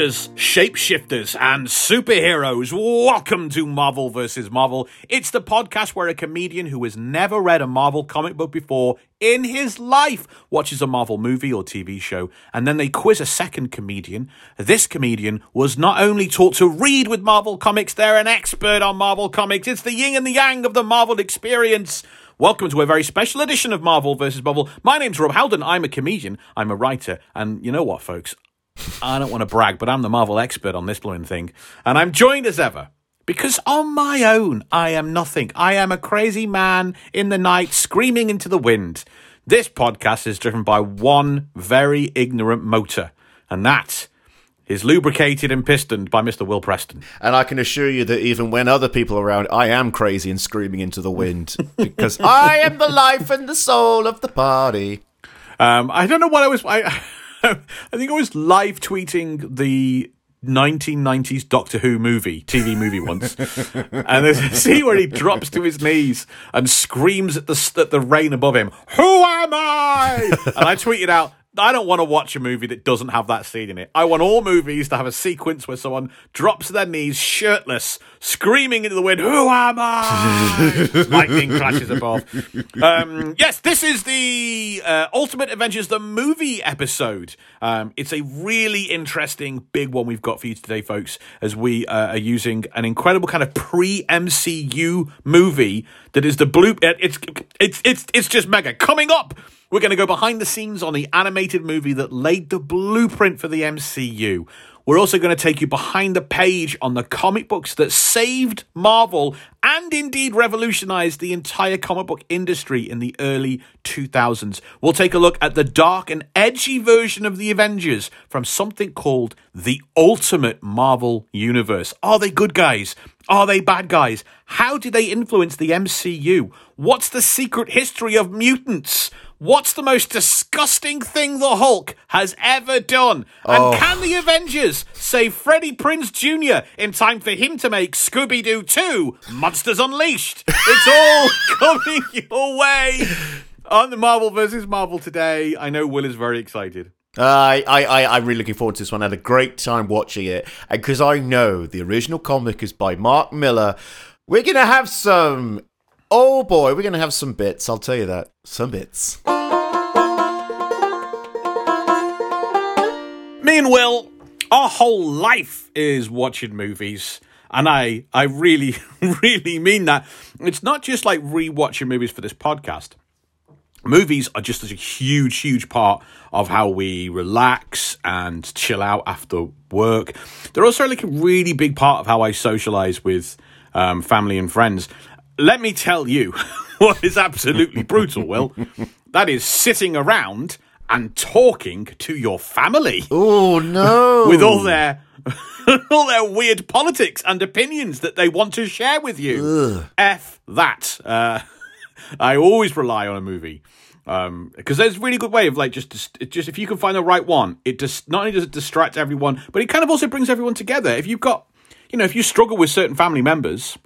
Shapeshifters, and superheroes, welcome to Marvel vs. Marvel. It's the podcast where a comedian who has never read a Marvel comic book before in his life watches a Marvel movie or TV show, and then they quiz a second comedian. This comedian was not only taught to read with Marvel comics, they're an expert on Marvel comics. It's the yin and the yang of the Marvel experience. Welcome to a very special edition of Marvel vs. Marvel. My name's Rob Halden. I'm a comedian, I'm a writer, and you know what, folks? I don't want to brag, but I'm the Marvel expert on this blowing thing. And I'm joined as ever because on my own, I am nothing. I am a crazy man in the night screaming into the wind. This podcast is driven by one very ignorant motor, and that is lubricated and pistoned by Mr. Will Preston. And I can assure you that even when other people are around, I am crazy and screaming into the wind because I am the life and the soul of the party. Um, I don't know what I was. I, I think I was live tweeting the 1990s Doctor Who movie, TV movie once, and there's a scene where he drops to his knees and screams at the at the rain above him. Who am I? And I tweeted out. I don't want to watch a movie that doesn't have that scene in it. I want all movies to have a sequence where someone drops to their knees, shirtless, screaming into the wind, Who am I? Lightning crashes above. Um, yes, this is the uh, Ultimate Avengers, the movie episode. Um, it's a really interesting, big one we've got for you today, folks, as we uh, are using an incredible kind of pre MCU movie that is the blue. It's, it's, it's, it's just mega. Coming up. We're going to go behind the scenes on the animated movie that laid the blueprint for the MCU. We're also going to take you behind the page on the comic books that saved Marvel and indeed revolutionized the entire comic book industry in the early 2000s. We'll take a look at the dark and edgy version of the Avengers from something called the Ultimate Marvel Universe. Are they good guys? Are they bad guys? How did they influence the MCU? What's the secret history of mutants? What's the most disgusting thing the Hulk has ever done? And Oh. can the Avengers save Freddie Prinze Jr. in time for him to make Scooby Doo 2 Monsters Unleashed? It's all coming your way on the Marvel vs. Marvel today. I know Will is very excited. I, I, I, I'm really looking forward to this one. I had a great time watching it. And because I know the original comic is by Mark Millar, we're going to have some. Oh boy, we're going to have some bits. I'll tell you that. Some bits. Me and Will, our whole life is watching movies. And I, I really, really mean that. It's not just like rewatching movies for this podcast. Movies are just such a huge, huge part of how we relax and chill out after work. They're also like a really big part of how I socialize with um, family and friends. Let me tell you what is absolutely brutal, Will. That is sitting around and talking to your family Oh no! with all their all their weird politics and opinions that they want to share with you. F that. Uh, I always rely on a movie um, because there's a really good way of like just just just if you can find the right one, it just not only does it distract everyone, but it kind of also brings everyone together. If you've got you know if you struggle with certain family members.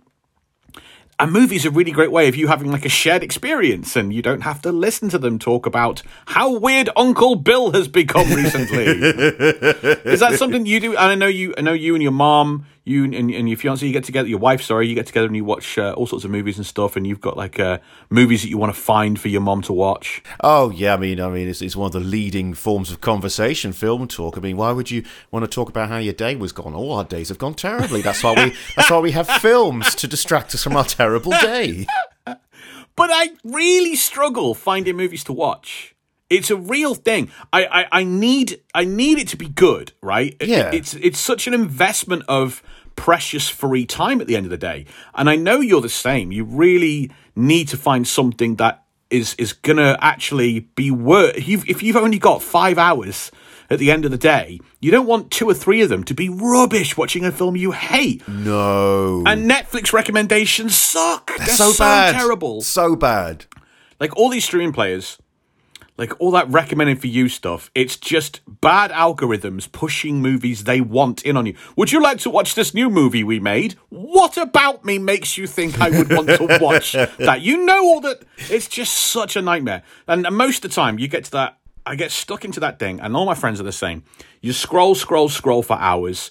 A movie's a really great way of you having like a shared experience and you don't have to listen to them talk about how weird Uncle Bill has become recently. Is that something you do? And I know you. I know you and your mom, you and, and your fiance, you get together. Your wife, sorry, you get together and you watch uh, all sorts of movies and stuff. And you've got like uh, movies that you want to find for your mom to watch. Oh yeah, I mean, I mean, it's, it's one of the leading forms of conversation, film talk. I mean, why would you want to talk about how your day was gone? All our days have gone terribly. That's why we. That's why we have films to distract us from our terrible day. But I really struggle finding movies to watch. It's a real thing. I, I, I need I need it to be good, right? It- Yeah. it's it's such an investment of precious free time at the end of the day. And I know you're the same. You really need to find something that is is gonna actually be worth. If you've, if you've only got five hours at the end of the day, you don't want two or three of them to be rubbish watching a film you hate. No, And Netflix recommendations suck. They're, so, so bad, terrible so bad. like all these streaming players like all that recommending for you stuff, it's just bad algorithms pushing movies they want in on you. Would you like to watch this new movie we made? What about me makes you think I would want to watch that? You know all that. It's just such a nightmare. And most of the time, you get to that. I get stuck into that thing, and all my friends are the same. You scroll, scroll, scroll for hours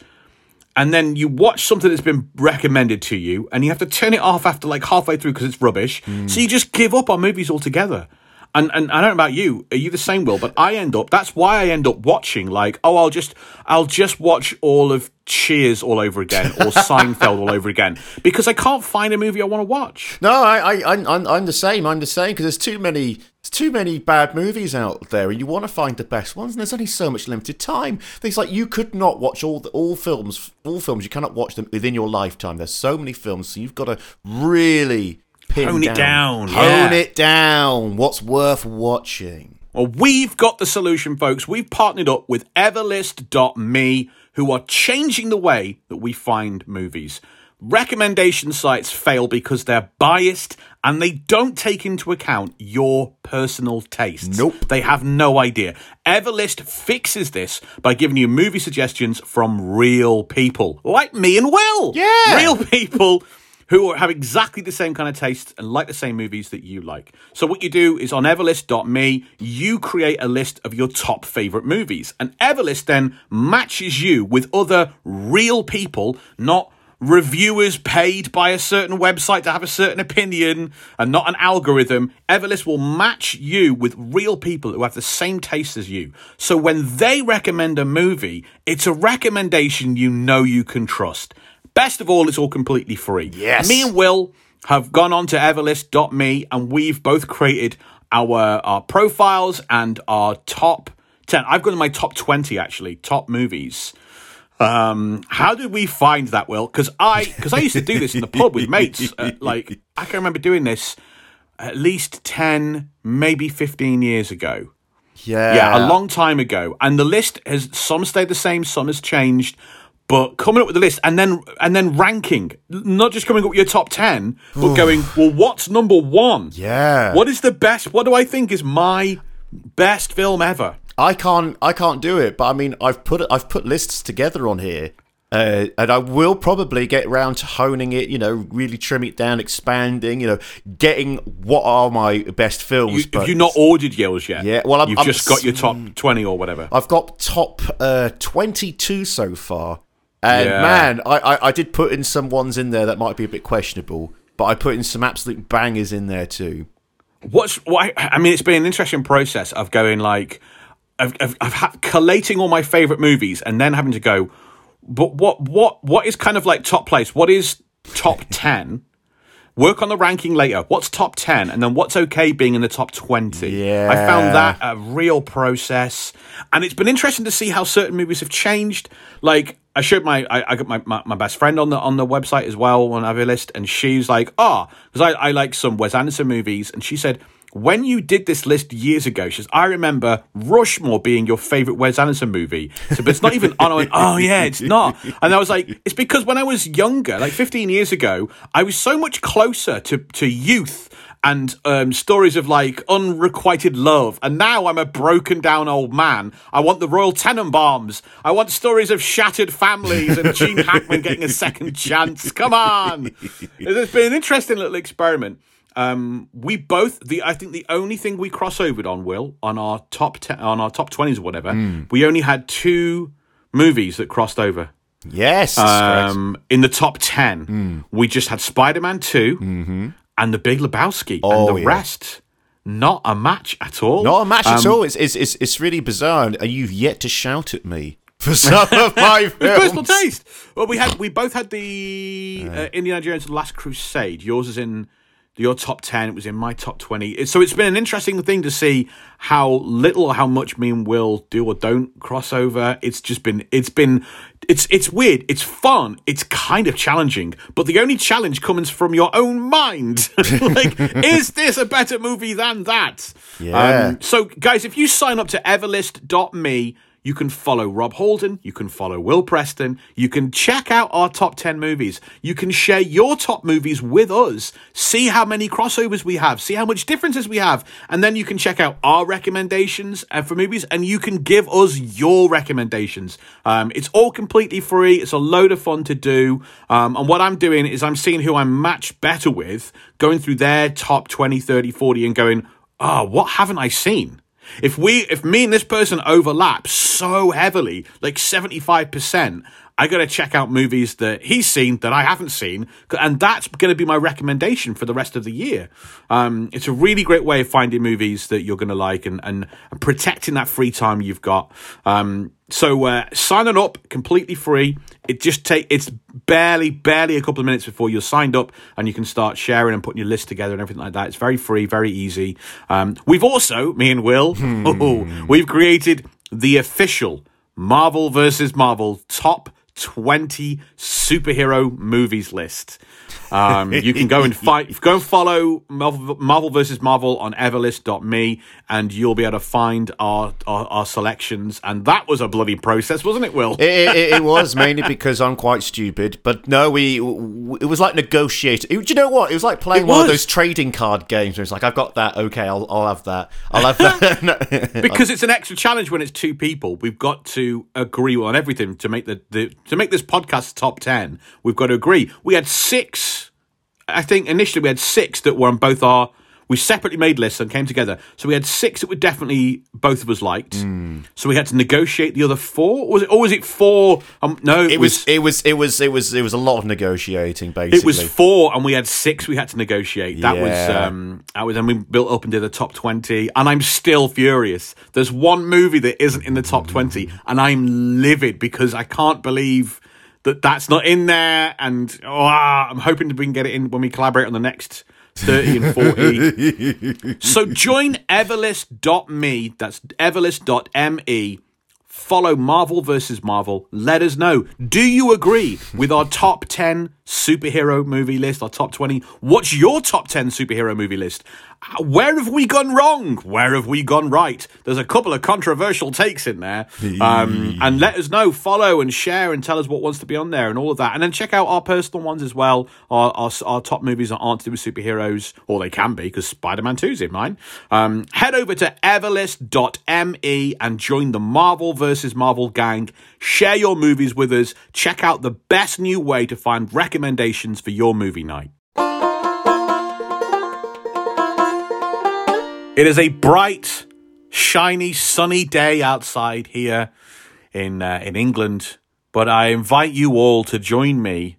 and then you watch something that's been recommended to you and you have to turn it off after like halfway through because it's rubbish. Hmm. So you just give up on movies altogether. And, and I don't know about you. Are you the same, Will? But I end up. That's why I end up watching like, oh, I'll just, I'll just watch all of Cheers all over again or Seinfeld all over again because I can't find a movie I want to watch. No, I, I, I'm, I'm- the same. I'm the same because there's too many, there's too many bad movies out there, and you want to find the best ones. And there's only so much limited time. Things like you could not watch all the, all films, all films. You cannot watch them within your lifetime. There's so many films, so you've got to really pin Hone it down, hone it down. What's worth watching? Well, we've got the solution, folks. We've partnered up with Everlist.me, who are changing the way that we find movies. Recommendation sites fail because they're biased and they don't take into account your personal tastes. Nope. They have no idea. Everlist fixes this by giving you movie suggestions from real people, like me and Will. Yeah. Real people who have exactly the same kind of tastes and like the same movies that you like. So what you do is on everlist.me, you create a list of your top favorite movies. And Everlist then matches you with other real people, not reviewers paid by a certain website to have a certain opinion and not an algorithm. Everlist will match you with real people who have the same taste as you. So when they recommend a movie, it's a recommendation you know you can trust. Best of all, it's all completely free. Yes. Me and Will have gone on to everlist.me and we've both created our, our profiles and our top 10. I've gone to my top 20 actually, top movies. Um, how did we find that, Will? Because I, because I used to do this in the pub with mates. Uh, like I can remember doing this at least ten, maybe fifteen years ago. Yeah, Yeah, a long time ago. And the list has some stayed the same, some has changed. But coming up with the list and then and then ranking, not just coming up with your top ten, but going, well, what's number one? Yeah. What is the best? What do I think is my best film ever? I can't I can't do it, but I mean I've put I've put lists together on here. Uh, and I will probably get around to honing it, you know, really trim it down, expanding, you know, getting what are my best films. You, but have you not ordered yours yet? Yeah, well, I'm- you've I'm just got your top twenty or whatever. I've got top uh, 22 so far. And Yeah. man, I, I, I did put in some ones in there that might be a bit questionable, but I put in some absolute bangers in there too. What's what? I, mean, it's been an interesting process of going like, I've, I've, I've had collating all my favorite movies and then having to go, but what what what is kind of like top place? What is top ten? Work on the ranking later. What's top ten, and then what's okay being in the top twenty? Yeah. I found that a real process, and it's been interesting to see how certain movies have changed. Like I showed my I, I got my, my, my best friend on the on the website as well on our list, and she's like, ah, because I, I like some Wes Anderson movies, and she said. When you did this list years ago, she says, I remember Rushmore being your favorite Wes Anderson movie. So, but it's not even on. I went, oh, yeah, it's not. And I was like, it's because when I was younger, like 15 years ago, I was so much closer to, to youth and um, stories of like unrequited love. And now I'm a broken down old man. I want the Royal Tenenbaums. I want stories of shattered families and Gene Hackman getting a second chance. Come on. It's been an interesting little experiment. Um, we both the I think the only thing we crossovered on Will on our top ten, on our top twenties or whatever, we only had two movies that crossed over. Yes. Um, in the top 10, we just had Spider Man 2 and The Big Lebowski. Oh, and the yeah. rest, not a match at all. Not a match Um, at all. It's, it's, it's, it's really bizarre. And you've yet to shout at me for some of my Personal taste. Well, we had we both had the uh, Indiana Jones: The Last Crusade. Yours is in your top ten. It was in my top twenty. So it's been an interesting thing to see how little or how much me and Will do or don't cross over. It's just been it's been it's it's weird. It's fun. It's kind of challenging. But the only challenge comes from your own mind. like, is this a better movie than that? Yeah. Um, so, guys, if you sign up to everlist.me, you can follow Rob Halden, you can follow Will Preston, you can check out our top 10 movies, you can share your top movies with us, see how many crossovers we have, see how much differences we have, and then you can check out our recommendations for movies and you can give us your recommendations. Um, it's all completely free, it's a load of fun to do. Um, and what I'm doing is I'm seeing who I'm better with, going through their top 20, 30, 40, and going, oh, what haven't I seen? If we, if me and this person overlap so heavily, like 75%, I got to check out movies that he's seen that I haven't seen. And that's going to be my recommendation for the rest of the year. Um, it's a really great way of finding movies that you're going to like and, and, protecting that free time you've got. Um, so uh, signing up completely free. It just take it's barely barely a couple of minutes before you're signed up and you can start sharing and putting your list together and everything like that. It's very free, very easy. Um, we've also me and Will, we've created the official Marvel versus Marvel top 20 superhero movies list. Um, you can go and fight, go and follow Marvel, Marvel versus Marvel on everlist.me and you'll be able to find our, our, our selections. And that was a bloody process, wasn't it, Will? It, it, it was mainly because I'm quite stupid, but no, we it was like negotiating. Do you know what? It was like playing It one of those trading card games. Where it's like I've got that. Okay, I'll I'll have that. I'll have that. because it's an extra challenge when it's two people. We've got to agree on everything to make the, the to make this podcast top ten. We've got to agree. We had six. I think initially we had six that were on both our. We separately made lists and came together. So we had six that were definitely both of us liked. Hmm. So we had to negotiate the other four. Or was it? Or was it four? Um, no, it was it was it was it was it was a lot of negotiating. Basically, It was four, and we had six. We had to negotiate. That was um, that was, and we built up and did the top twenty. And I'm still furious. There's one movie that isn't in the top twenty, and I'm livid because I can't believe that that's not in there. And oh, I'm hoping to we can get it in when we collaborate on the next. 30 and 40. so join everlist.me. That's everlist.me follow Marvel versus Marvel. Let us know. Do you agree with our top 10 superhero movie list, our top 20? What's your top 10 superhero movie list? Uh, Where have we gone wrong? Where have we gone right? There's a couple of controversial takes in there. Um, and let us know, follow and share and tell us what wants to be on there and all of that. And then check out our personal ones as well. Our, our, our top movies that aren't to do with superheroes, or they can be because Spider Man 2's in mine. Um, head over to everlist.me and join the Marvel versus Marvel gang. Share your movies with us. Check out the best new way to find recommendations for your movie night. It is a bright, shiny, sunny day outside here in uh, in England, but I invite you all to join me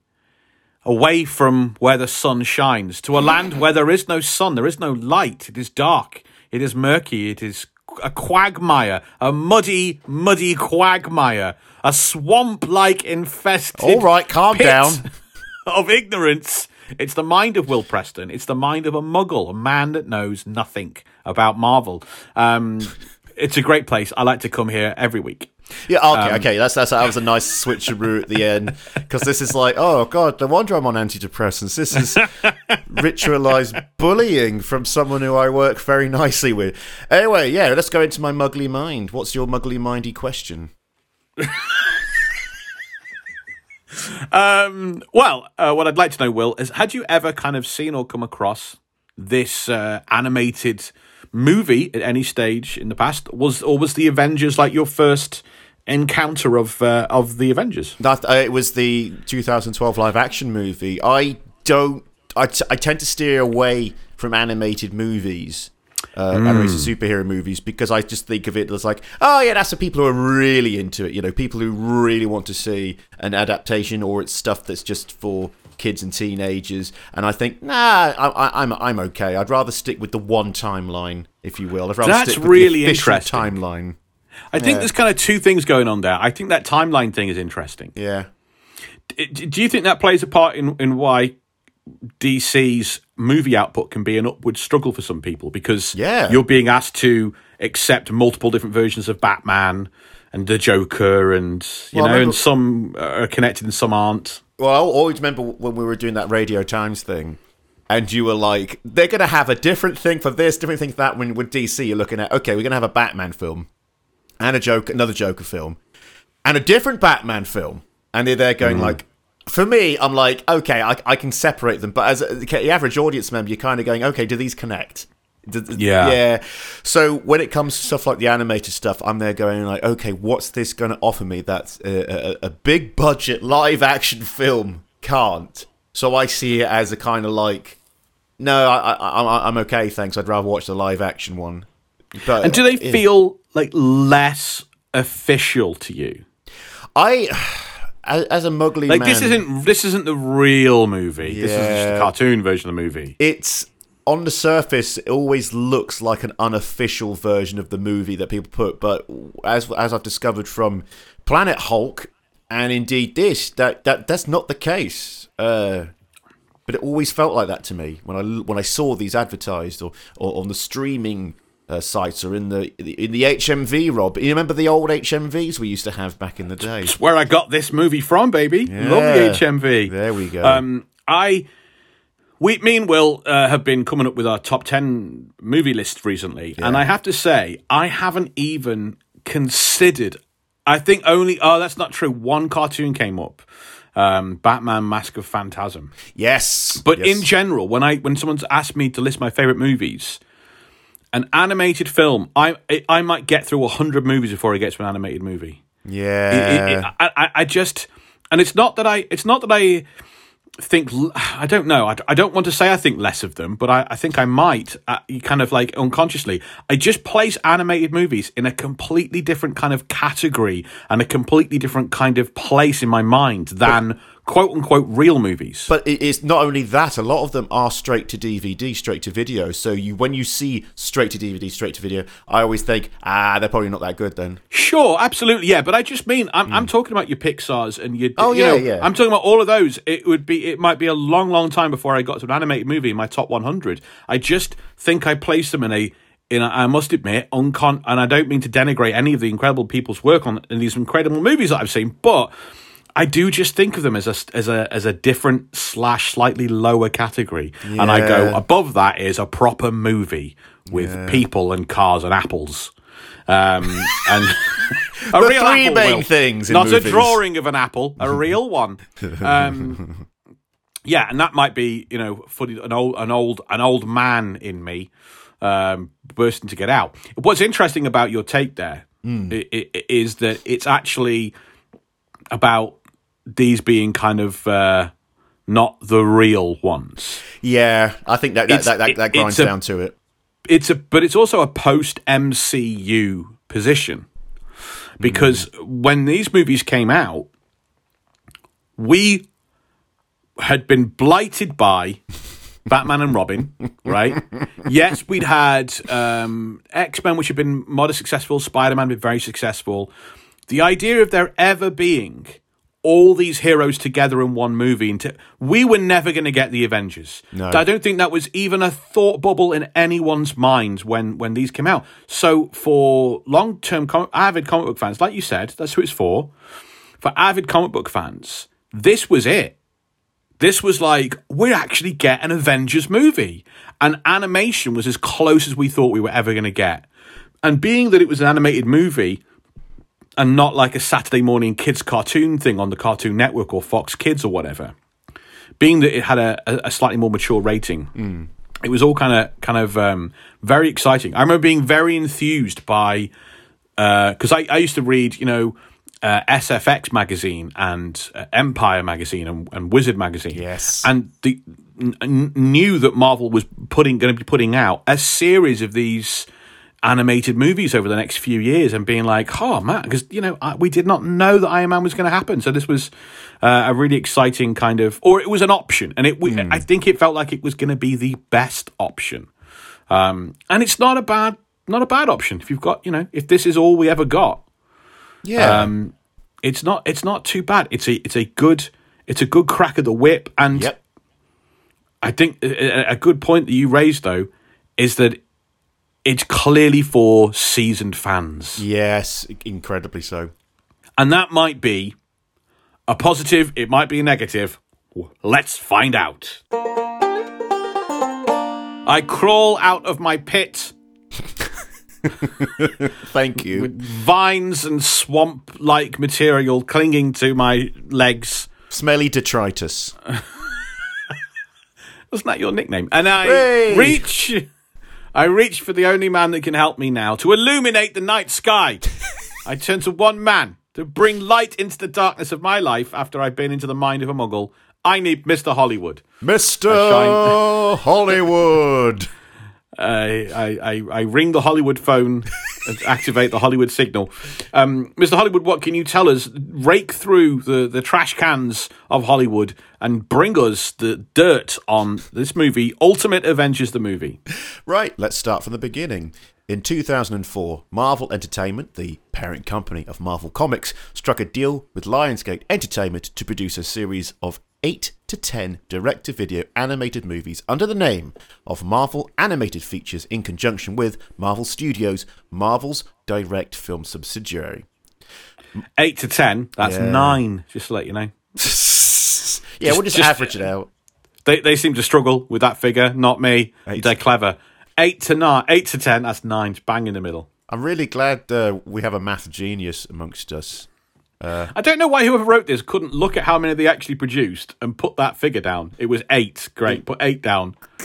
away from where the sun shines to a land where there is no sun, there is no light. It is dark, it is murky, it is a quagmire, a muddy, muddy quagmire, a swamp-like infested. All right, calm pit down. Of ignorance. It's the mind of Will Preston. It's the mind of a muggle, a man that knows nothing about Marvel. Um, it's a great place. I like to come here every week. Yeah, okay, Um, okay. That's, that's that was a nice switcheroo at the end because this is like, oh god, no wonder I'm on antidepressants. This is ritualized bullying from someone who I work very nicely with. Anyway, yeah, let's go into my muggly mind. What's your muggly mindy question? Um, well, uh, what I'd like to know, Will, is had you ever kind of seen or come across this uh, animated movie at any stage in the past? Was or was the Avengers like your first encounter of uh, of the Avengers? That uh, it was the 2012 live action movie. I don't. I, t- I tend to steer away from animated movies. Uh, animated superhero movies because I just think of it as like, oh yeah, that's the people who are really into it. You know, people who really want to see an adaptation or it's stuff that's just for kids and teenagers. And I think, nah, I, I, I'm I'm okay. I'd rather stick with the one timeline, if you will. I'd rather That's really the interesting. timeline. I think there's kind of two things going on there. I think that timeline thing is interesting. Yeah. Do you think that plays a part in in why DC's movie output can be an upward struggle for some people because Yeah. you're being asked to accept multiple different versions of Batman and the Joker, and you Well, know, remember- and some are connected and some aren't. Well, I always remember when we were doing that Radio Times thing, and you were like, they're going to have a different thing for this, different thing for that. When with DC, you're looking at, okay, we're going to have a Batman film. and a Joker, another Joker film, and a different Batman film, and they're there going mm. like. For me, I'm like, okay, I, I can separate them, but as a, the average audience member, you're kind of going, okay, do these connect? Yeah. yeah. So when it comes to stuff like the animated stuff, I'm there going like, okay, what's this going to offer me that a, a, a big budget live action film can't? So I see it as a kind of like, no, I, I'm okay, thanks. I'd rather watch the live action one. But And do they yeah. feel like less official to you? I, as, as a muggly Like man, this isn't this isn't the real movie. This is just a cartoon version of the movie. it's on the surface it always looks like an unofficial version of the movie that people put but as as I've discovered from Planet Hulk and indeed this that that that's not the case uh but it always felt like that to me when I when I saw these advertised or, or on the streaming uh, sites are in the in the HMV Rob you remember the old HMVs we used to have back in the day It's where I got this movie from, baby. Love the HMV. there we go Um, I, we, me and Will uh, have been coming up with our top ten movie list recently, and I have to say, I haven't even considered. I think only. Oh, that's not true. One cartoon came up, um, Batman: Mask of Phantasm. yes But yes. in general, when I when someone's asked me to list my favorite movies, an animated film, I I, I might get through hundred movies before I get to an animated movie. yeah It- it- I, I, I just, and it's not that I, it's not that I think, I don't know, I, I don't want to say I think less of them, but I, I think I might, uh, kind of like unconsciously. I just place animated movies in a completely different kind of category and a completely different kind of place in my mind than quote unquote real movies. But it's not only that; a lot of them are straight to DVD, straight to video. So you, when you see straight to DVD, straight to video, I always think, ah, they're probably not that good then. Sure, absolutely, yeah. But I just mean I'm, I'm talking about your Pixar's and your. Hmm. Oh, you yeah, know, yeah. I'm talking about all of those. It would be. It might be a long, long time before I got to an animated movie in my top 100. I just think I placed them in a. In a, I must admit, uncon, and I don't mean to denigrate any of the incredible people's work on in these incredible movies that I've seen, but I do just think of them as a as a as a different slash slightly lower category, and I go above that is a proper movie with people and cars and apples. Um, and a The real three apple, main Will. things in not movies. a drawing of an apple, a real one. Um, yeah, and that might be you know footy, an old an old an old man in me um, bursting to get out. What's interesting about your take there i- is that it's actually about these being kind of uh, not the real ones. Yeah, I think that that, It's- that, that, that grinds a- down to it. it's a but it's also a post MCU position because when these movies came out we had been blighted by Batman and Robin, right? yes, we'd had um, X Men, which had been modest successful. Spider Man, been very successful. The idea of there ever being all these heroes together in one movie, into, we were never going to get the Avengers. No. I don't think that was even a thought bubble in anyone's mind when when these came out. So for long term com- avid comic book fans, like you said, that's who it's for. For avid comic book fans, this was it this was like we actually get an Avengers movie, and animation was as close as we thought we were ever going to get. And being that it was an animated movie and not like a Saturday morning kids cartoon thing on the Cartoon Network or Fox Kids or whatever, being that it had a, a slightly more mature rating, it was all kind of kind of um, very exciting. I remember being very enthused by because I, I used to read, you know, uh, SFX magazine and uh, Empire magazine and, and Wizard magazine. Yes. and the n- n- knew that Marvel was putting going to be putting out a series of these animated movies over the next few years, and being like, oh man, because you know I, we did not know that Iron Man was going to happen, so this was uh, a really exciting kind of, or it was an option, and it we, I think it felt like it was going to be the best option. Um, and it's not a bad not a bad option if you've got you know if this is all we ever got Yeah. um, it's not it's not too bad. It's a it's a good it's a good crack at the whip, and yep. I think a, a good point that you raised though is that it's clearly for seasoned fans, Yes, incredibly so. and that might be a positive. It might be a negative. Let's find out. I crawl out of my pit. Thank you. vines and swamp like material clinging to my legs. Smelly detritus. Wasn't that your nickname? And I Hey! reach, I reach for the only man that can help me now to illuminate the night sky. I turn to one man to bring light into the darkness of my life after I've been into the mind of a muggle. I need Mr. Hollywood. Mr. Hollywood. I, I, ring the Hollywood phone and activate the Hollywood signal. Um, Mr. Hollywood, what can you tell us? Rake through the, the trash cans of Hollywood and bring us the dirt on this movie, Ultimate Avengers the movie. Right, let's start from the beginning. In 2004, Marvel Entertainment, the parent company of Marvel Comics, struck a deal with Lionsgate Entertainment to produce a series of 8 to 10 direct to video animated movies under the name of Marvel Animated Features in conjunction with Marvel Studios, Marvel's direct film subsidiary. Eight to ten, that's Yeah. nine, just to let you know. yeah, we'll just, just- average it out. They, they seem to struggle with that figure, not me. Eight. They're clever. Eight to nine, eight to ten, that's nine, bang in the middle. I'm really glad uh, we have a math genius amongst us. I don't know why whoever wrote this couldn't look at how many they actually produced and put that figure down. It was eight. Great, put eight down.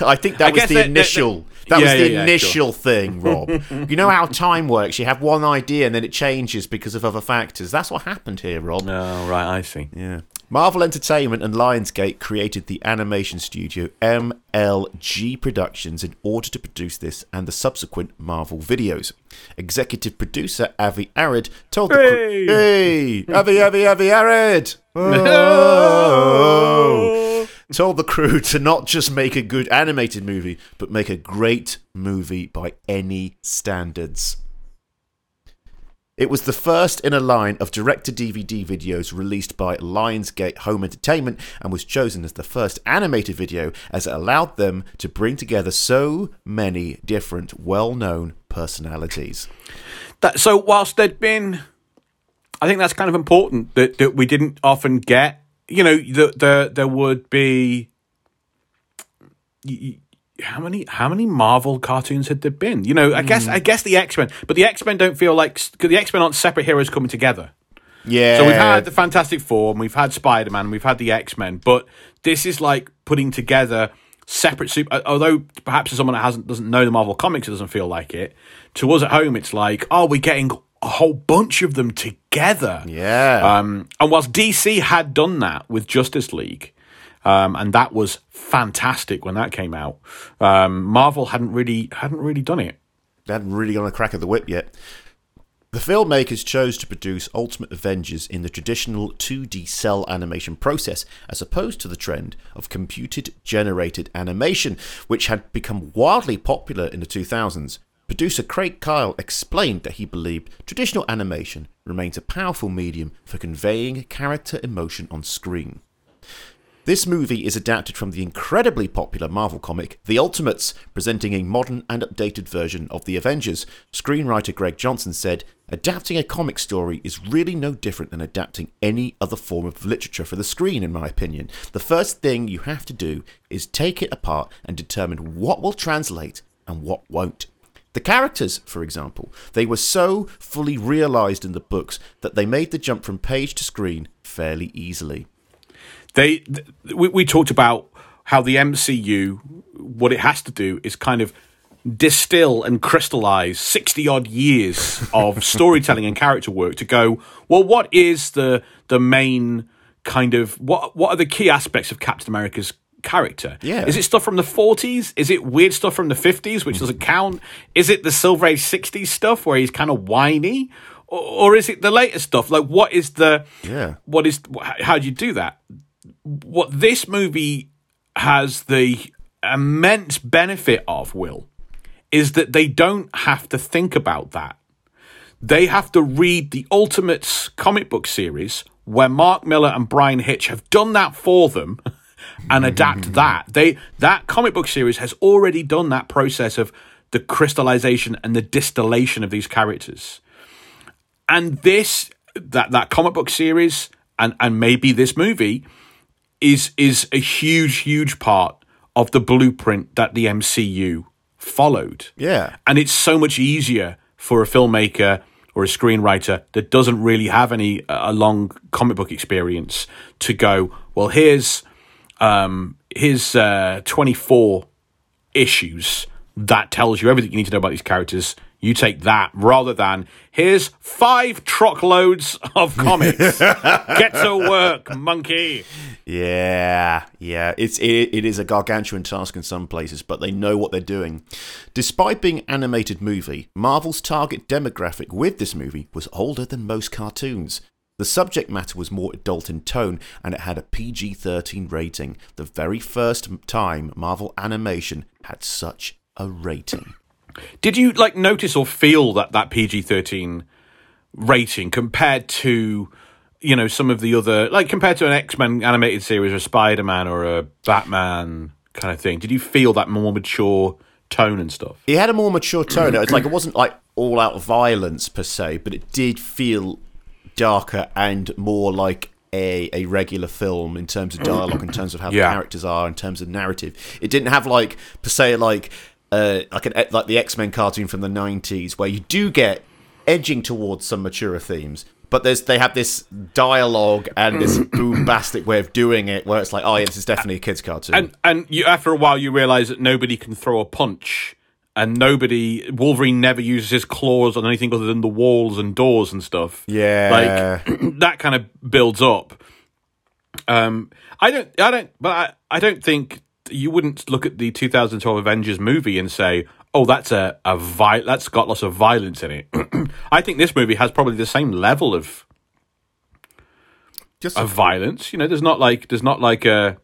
I think that I was the that- initial. That Yeah, was the yeah, yeah, initial thing, Rob. you know how time works. You have one idea and then it changes because of other factors. That's what happened here, Rob. Oh, right, I see. Yeah. Marvel Entertainment and Lionsgate created the animation studio MLG Productions in order to produce this and the subsequent Marvel videos. Executive producer Avi Arad told the Hey! crew, "Hey, Avi, Avi, Avi Arad." Oh. oh. told the crew to not just make a good animated movie, but make a great movie by any standards. It was the first in a line of direct to DVD videos released by Lionsgate Home Entertainment and was chosen as the first animated video as it allowed them to bring together so many different well known personalities. That, so, whilst there'd been, I think that's kind of important that, that we didn't often get. You know, the, the, there would be. How many how many Marvel cartoons had there been? You know, I guess I guess the X Men, but the X Men don't feel like because the X Men aren't separate heroes coming together. Yeah. So we've had the Fantastic Four, and we've had Spider Man, we've had the X Men, but this is like putting together separate super. Although perhaps to someone that hasn't doesn't know the Marvel comics, it doesn't feel like it. To us at home, it's like, oh, we're getting a whole bunch of them together. Yeah. Um, and whilst DC had done that with Justice League, um, and that was fantastic when that came out, um, Marvel hadn't really hadn't really done it. They hadn't really got a crack at the whip yet. The filmmakers chose to produce Ultimate Avengers in the traditional 2D cel animation process, as opposed to the trend of computed generated animation, which had become wildly popular in the 2000s. Producer Craig Kyle explained that he believed traditional animation remains a powerful medium for conveying character emotion on screen. This movie is adapted from the incredibly popular Marvel comic The Ultimates, presenting a modern and updated version of the Avengers. Screenwriter Greg Johnson said, Adapting a comic story is really no different than adapting any other form of literature for the screen, in my opinion. The first thing you have to do is take it apart and determine what will translate and what won't. The characters, for example, they were so fully realised in the books that they made the jump from page to screen fairly easily. They th- we, we talked about how the MCU what it has to do is kind of distill and crystallize 60 odd years of storytelling and character work to go well what is the the main kind of what what are the key aspects of Captain America's character? Yeah. is it stuff from the 40s is it weird stuff from the 50s which doesn't mm-hmm. count? Is it the silver age 60s stuff where he's kind of whiny? Or, or is it the later stuff? Like what is the Yeah. what is how do you do that what this movie has the immense benefit of, Will, is that they don't have to think about that. They have to read the Ultimates comic book series where Mark Millar and Bryan Hitch have done that for them and adapt that. They that comic book series has already done that process of the crystallization and the distillation of these characters and this that that comic book series and and maybe this movie is is a huge huge part of the blueprint that the MCU followed. Yeah. And it's so much easier for a filmmaker or a screenwriter that doesn't really have any uh, a long comic book experience to go, well, here's um, here's uh, 24 issues that tells you everything you need to know about these characters. You take that rather than here's five truckloads of comics. Get to work, monkey. Yeah, yeah. It's it, it is a gargantuan task in some places, but they know what they're doing. Despite being an animated movie, Marvel's target demographic with this movie was older than most cartoons. The subject matter was more adult in tone, and it had a PG 13 rating, the very first time Marvel Animation had such a rating. Did you like notice or feel that that PG thirteen rating compared to you know some of the other like compared to an X Men animated series or Spider Man or a Batman kind of thing? Did you feel that more mature tone and stuff? It had a more mature tone. It's like it wasn't like all out violence per se, but it did feel darker and more like a, a regular film in terms of dialogue, in terms of how Yeah. the characters are, in terms of narrative. It didn't have like per se like uh, like an like the X Men cartoon from the nineties, where you do get edging towards some maturer themes. But there's they have this dialogue and this bombastic way of doing it, where it's like, oh yeah, this is definitely a kids cartoon. And and you after a while you realize that nobody can throw a punch. And nobody, Wolverine never uses his claws on anything other than the walls and doors and stuff. Yeah. like that kind of builds up. Um, I don't, I don't, but I, I don't think you wouldn't look at the 2012 Avengers movie and say, "Oh, that's a a vi- that's got lots of violence in it." I think this movie has probably the same level of Just of violence. You know, there's not like there's not like a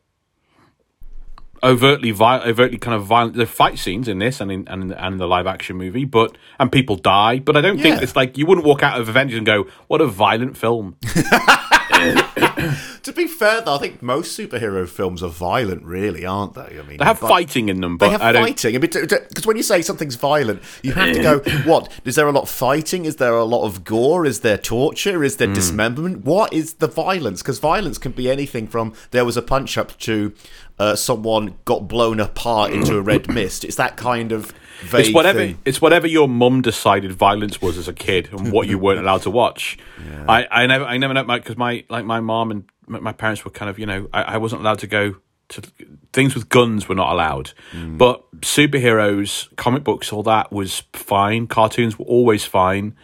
overtly vi- overtly kind of violent. The fight scenes in this and in and in, and in the live action movie, but and people die. But I don't think it's like you wouldn't walk out of Avengers and go, "What a violent film." To be fair, though, I think most superhero films are violent, really, aren't they? I mean, They have fighting in them, but They have I fighting. Because when you say something's violent, you have to go, what? Is there a lot of fighting? Is there a lot of gore? Is there torture? Is there dismemberment? What is the violence? Because violence can be anything from there was a punch up to uh, someone got blown apart into a red mist. It's that kind of It's whatever. thing. It's whatever your mum decided violence was as a kid, and what you weren't allowed to watch. I, I never, I never know because my like my mom and my my parents were kind of, you know, I, I wasn't allowed to go to things with guns were not allowed, mm. but superheroes, comic books, all that was fine. Cartoons were always fine.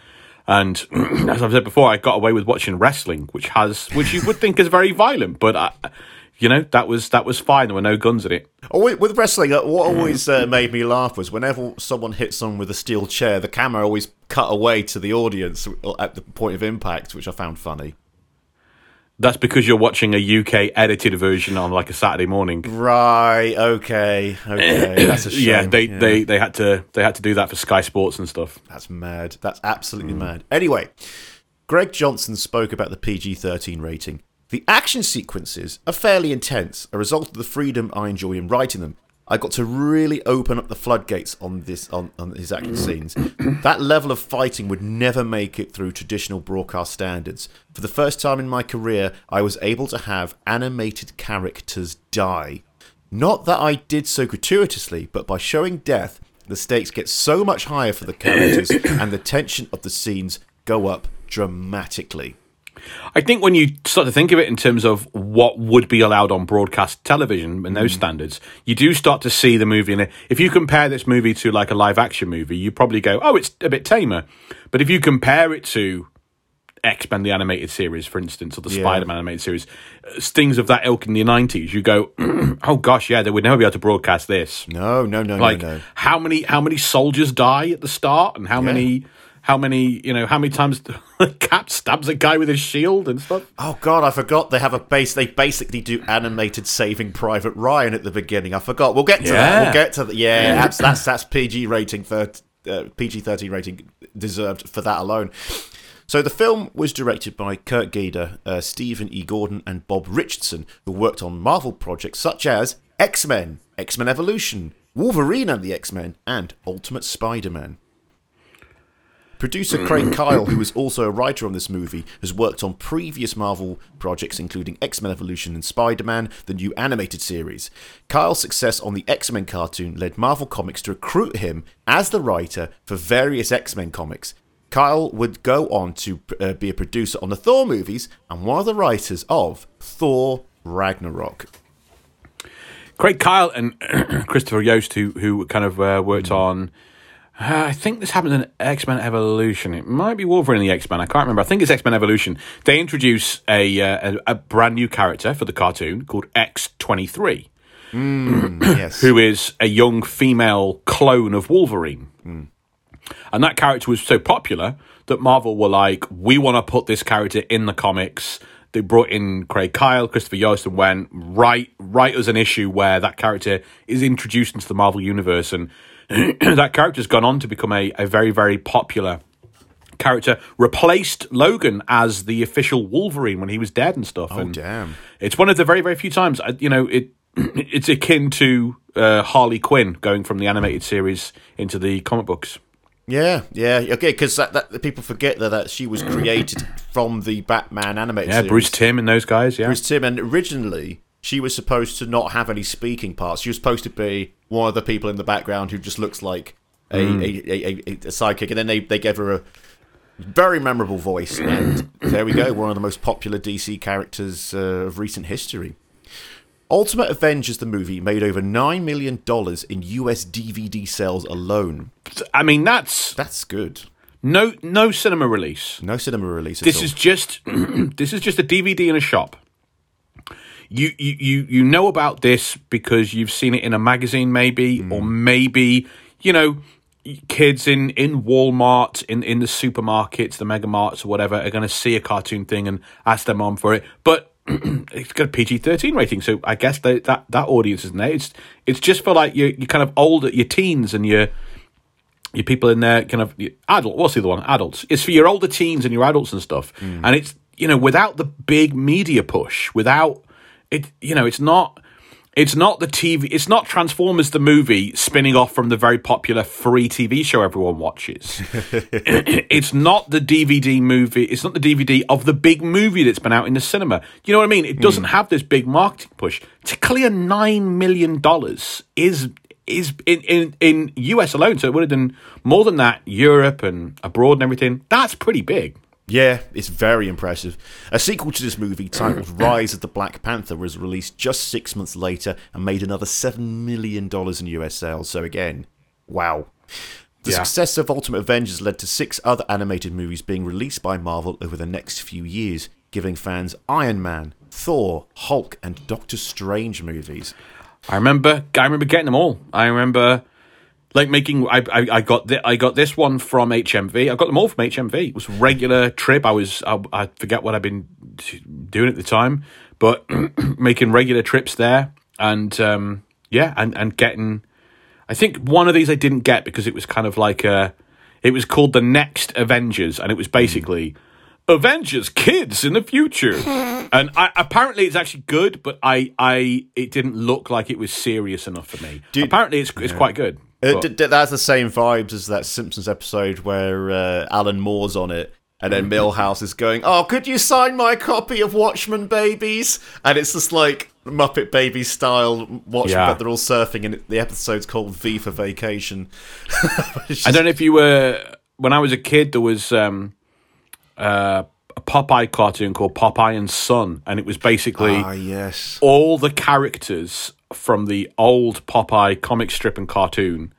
And as I've said before, I got away with watching wrestling, which has, which you would think is very violent, but I, you know, that was that was fine. There were no guns in it. Oh, with- wrestling, uh, what always uh, made me laugh was whenever someone hit someone with a steel chair, the camera always cut away to the audience at the point of impact, which I found funny. That's because you're watching a UK edited version on like a Saturday morning. Right. Okay. Okay. That's a shame. Yeah, they, they they had to they had to do that for Sky Sports and stuff. That's mad. That's absolutely mad. Anyway, Greg Johnson spoke about the PG 13 rating. The action sequences are fairly intense, a result of the freedom I enjoy in writing them. I got to really open up the floodgates on this on, on his action scenes. That level of fighting would never make it through traditional broadcast standards. For the first time in my career, I was able to have animated characters die. Not that I did so gratuitously, but by showing death, the stakes get so much higher for the characters and the tension of the scenes go up dramatically. I think when you start to think of it in terms of what would be allowed on broadcast television and those mm. standards, you do start to see the movie. And if you compare this movie to like a live action movie, you probably go, "Oh, it's a bit tamer." But if you compare it to X Men the animated series, for instance, or the Yeah. Spider Man animated series, things of that ilk in the nineties, you go, "Oh gosh, yeah, they would never be able to broadcast this." No, no, no, like no, no. how many how many soldiers die at the start and how many how many you know how many times cap stabs a guy with his shield and stuff Oh god, I forgot they have a base. They basically do animated Saving Private Ryan at the beginning. I forgot. We'll get to that. Yeah. We'll get to that. Yeah, that's that's, that's PG rating for uh, PG thirteen rating deserved for that alone. So the film was directed by Curt Geda, uh, Steven E. Gordon, and Bob Richardson, who worked on Marvel projects such as X Men, X Men Evolution, Wolverine and the X Men, and Ultimate Spider Man. Producer Craig Kyle, who was also a writer on this movie, has worked on previous Marvel projects, including X Men Evolution and Spider Man, the new animated series. Kyle's success on the X Men cartoon led Marvel Comics to recruit him as the writer for various X Men comics. Kyle would go on to uh, be a producer on the Thor movies and one of the writers of Thor Ragnarok. Craig Kyle and Christopher Yost, who who kind of uh, worked on. Uh, I think this happened in X Men Evolution. It might be Wolverine in the X Men. I can't remember. I think it's X Men Evolution. They introduce a, uh, a a brand new character for the cartoon called X Twenty Three, yes. who is a young female clone of Wolverine. And that character was so popular that Marvel were like, we want to put this character in the comics. They brought in Craig Kyle, Christopher Yost, and went right, right as an issue where that character is introduced into the Marvel universe, and that character's gone on to become a, a very, very popular character. Replaced Logan as the official Wolverine when he was dead and stuff. Oh, and damn. It's one of the very, very few times I- you know it. It's akin to uh, Harley Quinn going from the animated series into the comic books. Yeah, yeah, okay, because that, that people forget that, that she was created from the Batman animated Yeah, series. Bruce Timm and those guys. Yeah, Bruce Timm, and originally she was supposed to not have any speaking parts. She was supposed to be one of the people in the background who just looks like a, a, a, a, a sidekick, and then they, they gave her a very memorable voice, and there we go, one of the most popular DC characters uh, of recent history. Ultimate Avengers, the movie, made over $9 million in US DVD sales alone. I mean that's That's good. no no cinema release. No cinema release at This all. is just this is just a DVD in a shop. You, you you you know about this because you've seen it in a magazine, maybe, mm. or maybe you know kids in in Walmart, in in the supermarkets, the mega marts, or whatever, are going to see a cartoon thing and ask their mom for it, but. it's got a PG thirteen rating, so I guess that that that audience isn't there. It's it's just for like your you kind of older your teens and your your people in there kind of adult what's the other one adults it's for your older teens and your adults and stuff mm. and it's you know without the big media push without it you know it's not it's not the tv it's not transformers the movie spinning off from the very popular free tv show everyone watches. It's not the dvd movie it's not the dvd of the big movie that's been out in the cinema. You know what i mean? It doesn't hmm. have this big marketing push. To clear nine million dollars is is in, in in US alone, so it would have done more than that, Europe and abroad and everything. That's pretty big. Yeah, it's very impressive. A sequel to this movie titled Rise of the Black Panther was released just six months later and made another $7 million in US sales. So, again, wow. The Yeah. success of Ultimate Avengers led to six other animated movies being released by Marvel over the next few years, giving fans Iron Man, Thor, Hulk, and Doctor Strange movies. I remember, I remember getting them all. I remember, like making. I I, I got the, I got this one from HMV. I got them all from HMV. It was a regular trip. I was I, I forget what I've been doing at the time, but making regular trips there, and um, yeah, and and getting. I think one of these I didn't get because it was kind of like a. It was called the Next Avengers, and it was basically Avengers kids in the future. and I, apparently, it's actually good, but I, I, it didn't look like it was serious enough for me. Dude- apparently, it's it's quite good. Uh, but- d- d- that's the same vibes as that Simpsons episode where uh, Alan Moore's on it, and then Milhouse is going, "Oh, could you sign my copy of Watchmen Babies?" And it's just like Muppet Baby style Watchmen, Yeah. but they're all surfing, and the episode's called V for Vacation. It's I don't know if you were when I was a kid. There was um, uh, a Popeye cartoon called Popeye and Son, and it was basically Ah, yes. all the characters from the old Popeye comic strip and cartoon,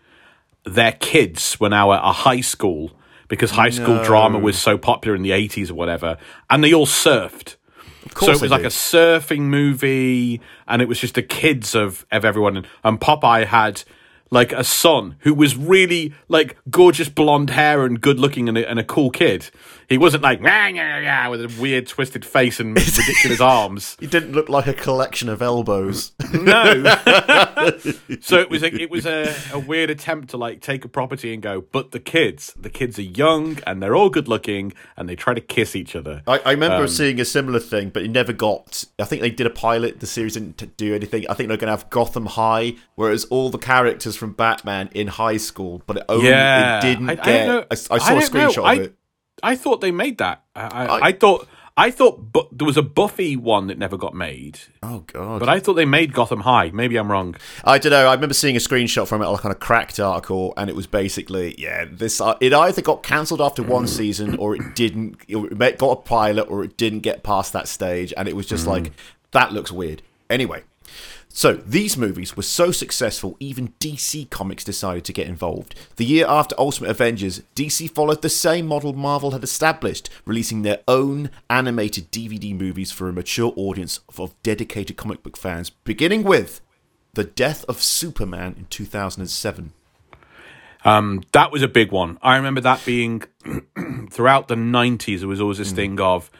their kids were now at a high school because high school drama was so popular in the 80s or whatever, and they all surfed. So course it was like did. a surfing movie, and it was just the kids of, of everyone. And, and Popeye had like a son who was really like gorgeous blonde hair and good looking and a, and a cool kid. He wasn't like "Rah, rah, rah," with a weird twisted face and ridiculous arms. He didn't look like a collection of elbows. No. so it was a, it was a, a weird attempt to like take a property and go, but the kids, the kids are young and they're all good looking and they try to kiss each other. I, I remember Um, seeing a similar thing, but it never got. I think they did a pilot. The series didn't do anything. I think they're going to have Gotham High, where whereas all the characters from Batman in high school, but it only Yeah. it didn't I- get. know. I, I I saw a know. screenshot I- of it. I thought they made that. I, I, I- thought I thought bu- there was a Buffy one that never got made, Oh god! but I thought they made Gotham High. Maybe I'm wrong. I don't know. I remember seeing a screenshot from it, like on a cracked article, and it was basically, yeah, this. Uh, it either got cancelled after one season, or it didn't. It got a pilot, or it didn't get past that stage, and it was just like that looks weird. Anyway, so these movies were so successful, even DC Comics decided to get involved. The year after Ultimate Avengers, DC followed the same model Marvel had established, releasing their own animated DVD movies for a mature audience of dedicated comic book fans, beginning with The Death of Superman in 2007. Um, that was a big one. I remember that being throughout the 90s. There was always this thing of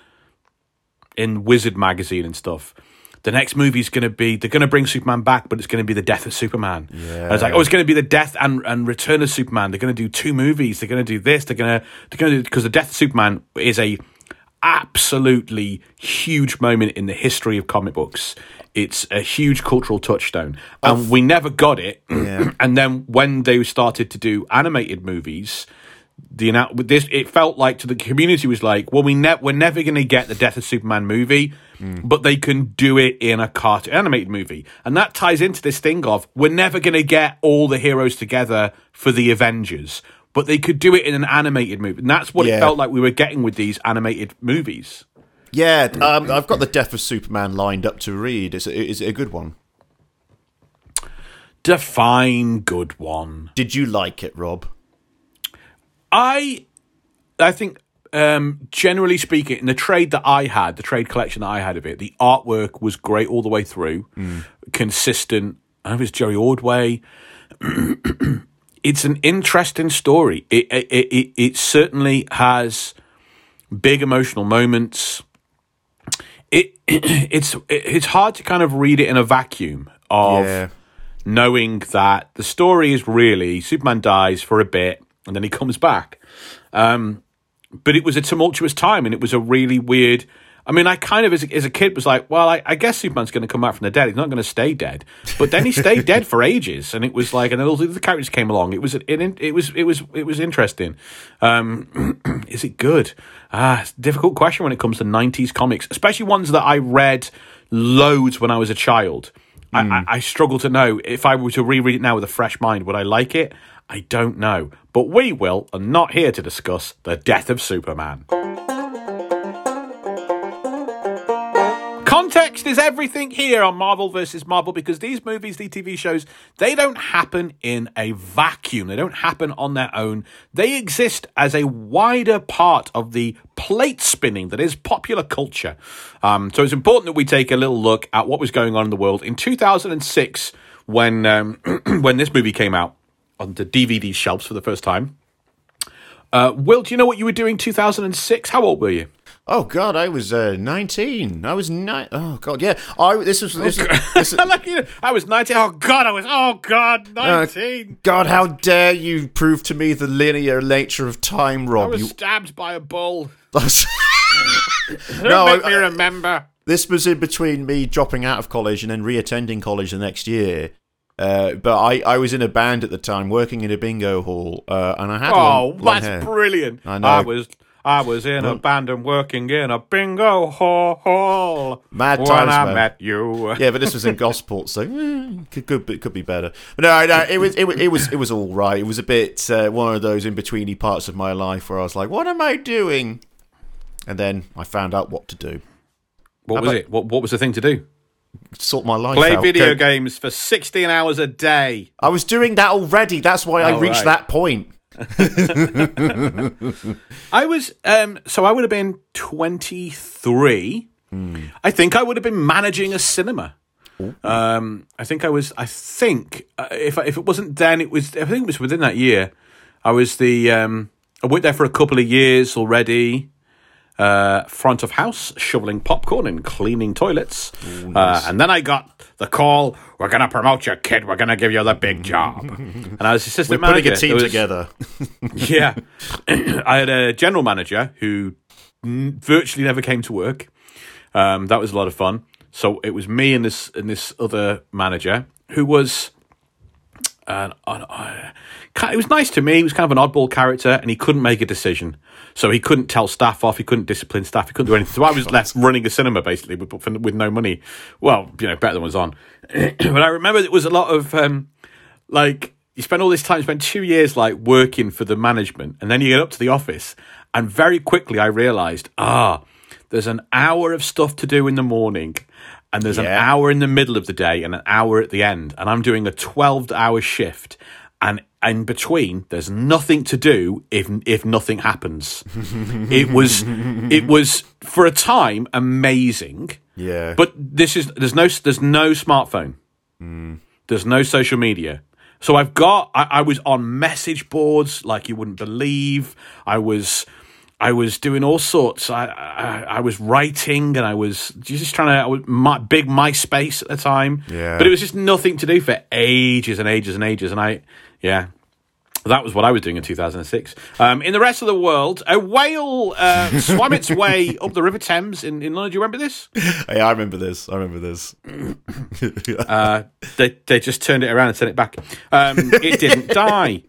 in Wizard magazine and stuff. The next movie is going to be they're going to bring Superman back, but it's going to be the death of Superman. Yeah. I was like, oh, it's going to be the death and, and return of Superman. They're going to do two movies. They're going to do this. They're going to they're going to because the death of Superman is a absolutely huge moment in the history of comic books. It's a huge cultural touchstone, and we never got it. and then when they started to do animated movies, the this it felt like to the community was like, well, we ne- we're never going to get the Death of Superman movie, but they can do it in a cartoon animated movie, and that ties into this thing of we're never going to get all the heroes together for the Avengers. But they could do it in an animated movie, and that's what Yeah. it felt like we were getting with these animated movies. Yeah, um, I've got The Death of Superman lined up to read. Is it, is it a good one? Define good one. Did you like it, Rob? I I think um, generally speaking, in the trade that I had, the trade collection that I had of it, the artwork was great all the way through, consistent. I know it was Jerry Ordway. it's an interesting story. It, it it it certainly has big emotional moments. It it's it's hard to kind of read it in a vacuum of Yeah. knowing that the story is really Superman dies for a bit and then he comes back. Um, but it was a tumultuous time and it was a really weird. I mean, I kind of as a, as a kid was like, well, I, I guess Superman's going to come back from the dead. He's not going to stay dead. But then he stayed dead for ages, and it was like, and then all the other characters came along. It was it, it was it was it was interesting. Um, is it good? Ah, difficult question when it comes to '90s comics, especially ones that I read loads when I was a child. I, I, I struggle to know if I were to reread it now with a fresh mind, would I like it? I don't know. But we will, and not here to discuss the death of Superman. Context is everything here on Marvel vs. Marvel because these movies, these TV shows, they don't happen in a vacuum. They don't happen on their own. They exist as a wider part of the plate spinning that is popular culture. Um, so it's important that we take a little look at what was going on in the world. In 2006, when, um, when this movie came out on the DVD shelves for the first time, uh, Will, do you know what you were doing 2006? How old were you? Oh God, I was uh, nineteen. I was nine. Oh God, yeah. I this was this, is this is- Like, you know, I was 19. Oh, God, I was, oh, God, 19. God, how dare you prove to me the linear nature of time, Rob? I was You, stabbed by a bull. no, make I- me remember. this was in between me dropping out of college and then re-attending college the next year. Uh, but I, I was in a band at the time, working in a bingo hall, uh, and I had Oh, long, long that's hair. brilliant. I know. I was. I was in a band and working in a bingo hall Mad when times, I man. met you. yeah, but this was in Gosport, so eh, could could be, could be better. But no, no, it was it was it was it was all right. It was a bit uh, one of those in betweeny parts of my life where I was like, "What am I doing?" And then I found out what to do. What was about- it? What, what was the thing to do? Sort my life Play out. video Go- games for 16 hours a day. I was doing that already. That's why I Oh, reached right. that point. I was um so I would have been 23. I think I would have been managing a cinema. Um I think I was I think uh, if if it wasn't then it was I think it was within that year. I was the um I worked there for a couple of years already. Uh, front of house, shoveling popcorn and cleaning toilets. uh, and then I got the call: "We're going to promote you, kid. We're going to give you the big job." and I was assistant We're putting manager. a team was- together. yeah. I had a general manager who n- virtually never came to work. Um, that was a lot of fun. So it was me and this and this other manager who was. Uh, uh, it was nice to me. He was kind of an oddball character, and he couldn't make a decision. So he couldn't tell staff off. He couldn't discipline staff. He couldn't do anything. So I was left running a cinema basically with, for- with no money. Well, you know, better than was on. but I remember it was a lot of um, like you spend all this time, spend two years like working for the management, and then you get up to the office, and very quickly I realised, ah, there's an hour of stuff to do in the morning, and there's an hour in the middle of the day, and an hour at the end, and I'm doing a 12 hour shift, and in between there's nothing to do if if nothing happens. it was it was for a time amazing. Yeah. But this is there's no there's no smartphone. Hmm. There's no social media. So I've got I, I was on message boards like you wouldn't believe. I was I was doing all sorts. I I, I was writing and I was just trying to I was my, big MySpace at the time. Yeah. But it was just nothing to do for ages and ages and ages. And I yeah. That was what I was doing in 2006. Um, in the rest of the world, a whale uh, swam its way up the River Thames in, in London. Do you remember this? Hey, I remember this. I remember this. Uh, they they just turned it around and sent it back. Um, it didn't die.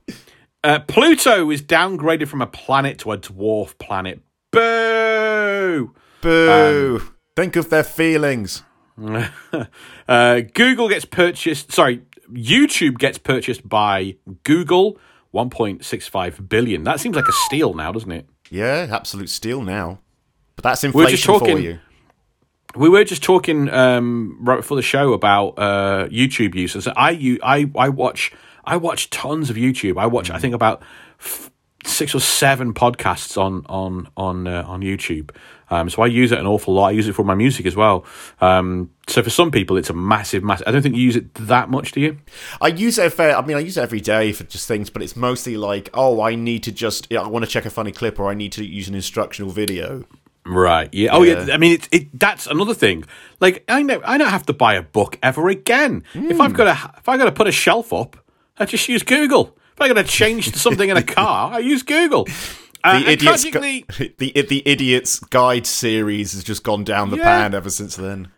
Uh, Pluto is downgraded from a planet to a dwarf planet. Boo! Boo! Um, Think of their feelings. Uh, Google gets purchased. Sorry, YouTube gets purchased by Google. 1.65 billion. That seems like a steal now, doesn't it? Yeah, absolute steal now. But that's We're inflation just talking- for you. We were just talking um, right before the show about uh, YouTube users. I, I I watch I watch tons of YouTube. I watch I think about f- six or seven podcasts on on on uh, on YouTube. Um, so I use it an awful lot. I use it for my music as well. Um, so for some people, it's a massive, massive. I don't think you use it that much, do you? I use it a fair. I mean, I use it every day for just things, but it's mostly like, oh, I need to just, I want to check a funny clip, or I need to use an instructional video. Right. Yeah. Oh, yeah. Yeah. I mean, it's it. That's another thing. Like, I know I don't have to buy a book ever again. If I've got to, if I got to put a shelf up, I just use Google. If I got to change something in a car, I use Google. Uh, The idiots, tragically, the the idiots guide series has just gone down the Yeah. pan ever since then.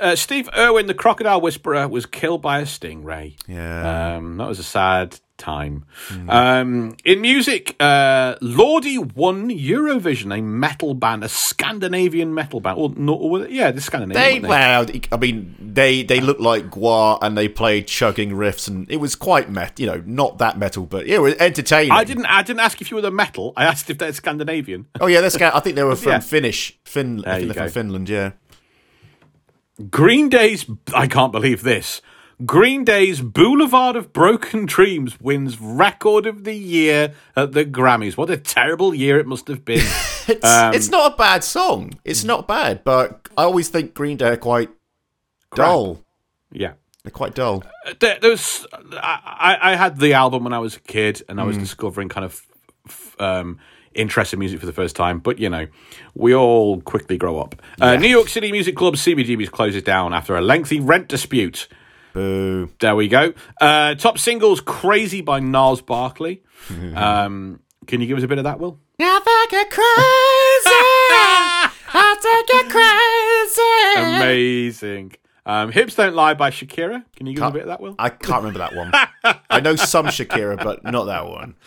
Uh, Steve Irwin, the crocodile whisperer, was killed by a stingray. Yeah. Um, that was a sad time. Um, in music, uh, Lordi won Eurovision, a metal band, a Scandinavian metal band. Or, no, or, yeah, the Scandinavian. They well, I mean, they they look like Gwar, and they played chugging riffs, and it was quite met, you know, not that metal, but yeah, it was entertaining. I didn't. I didn't ask if you were the metal. I asked if they're Scandinavian. Oh yeah, that's I think they were from Yeah. Finnish, Fin. I think they're from. Finland. Yeah. Green Day's. I can't believe this. Green Day's Boulevard of Broken Dreams wins Record of the Year at the Grammys. What a terrible year it must have been. It's, Um, it's not a bad song. It's not bad, but I always think Green Day are quite dull. yeah. They're quite dull. there, there's I, I I had the album when I was a kid and I was discovering kind of f- um, interest in music for the first time. But you know, we all quickly grow up. Uh, New York City Music Club CBGB's closes down after a lengthy rent dispute. Boo. There we go. Uh, top singles "Crazy" by Gnarls Barkley. um, can you give us a bit of that, Will? Now I get crazy. I take it crazy. Amazing. Um, Hips Don't Lie by Shakira. Can you give us a bit of that, Will? I can't remember that one. I know some Shakira, but not that one.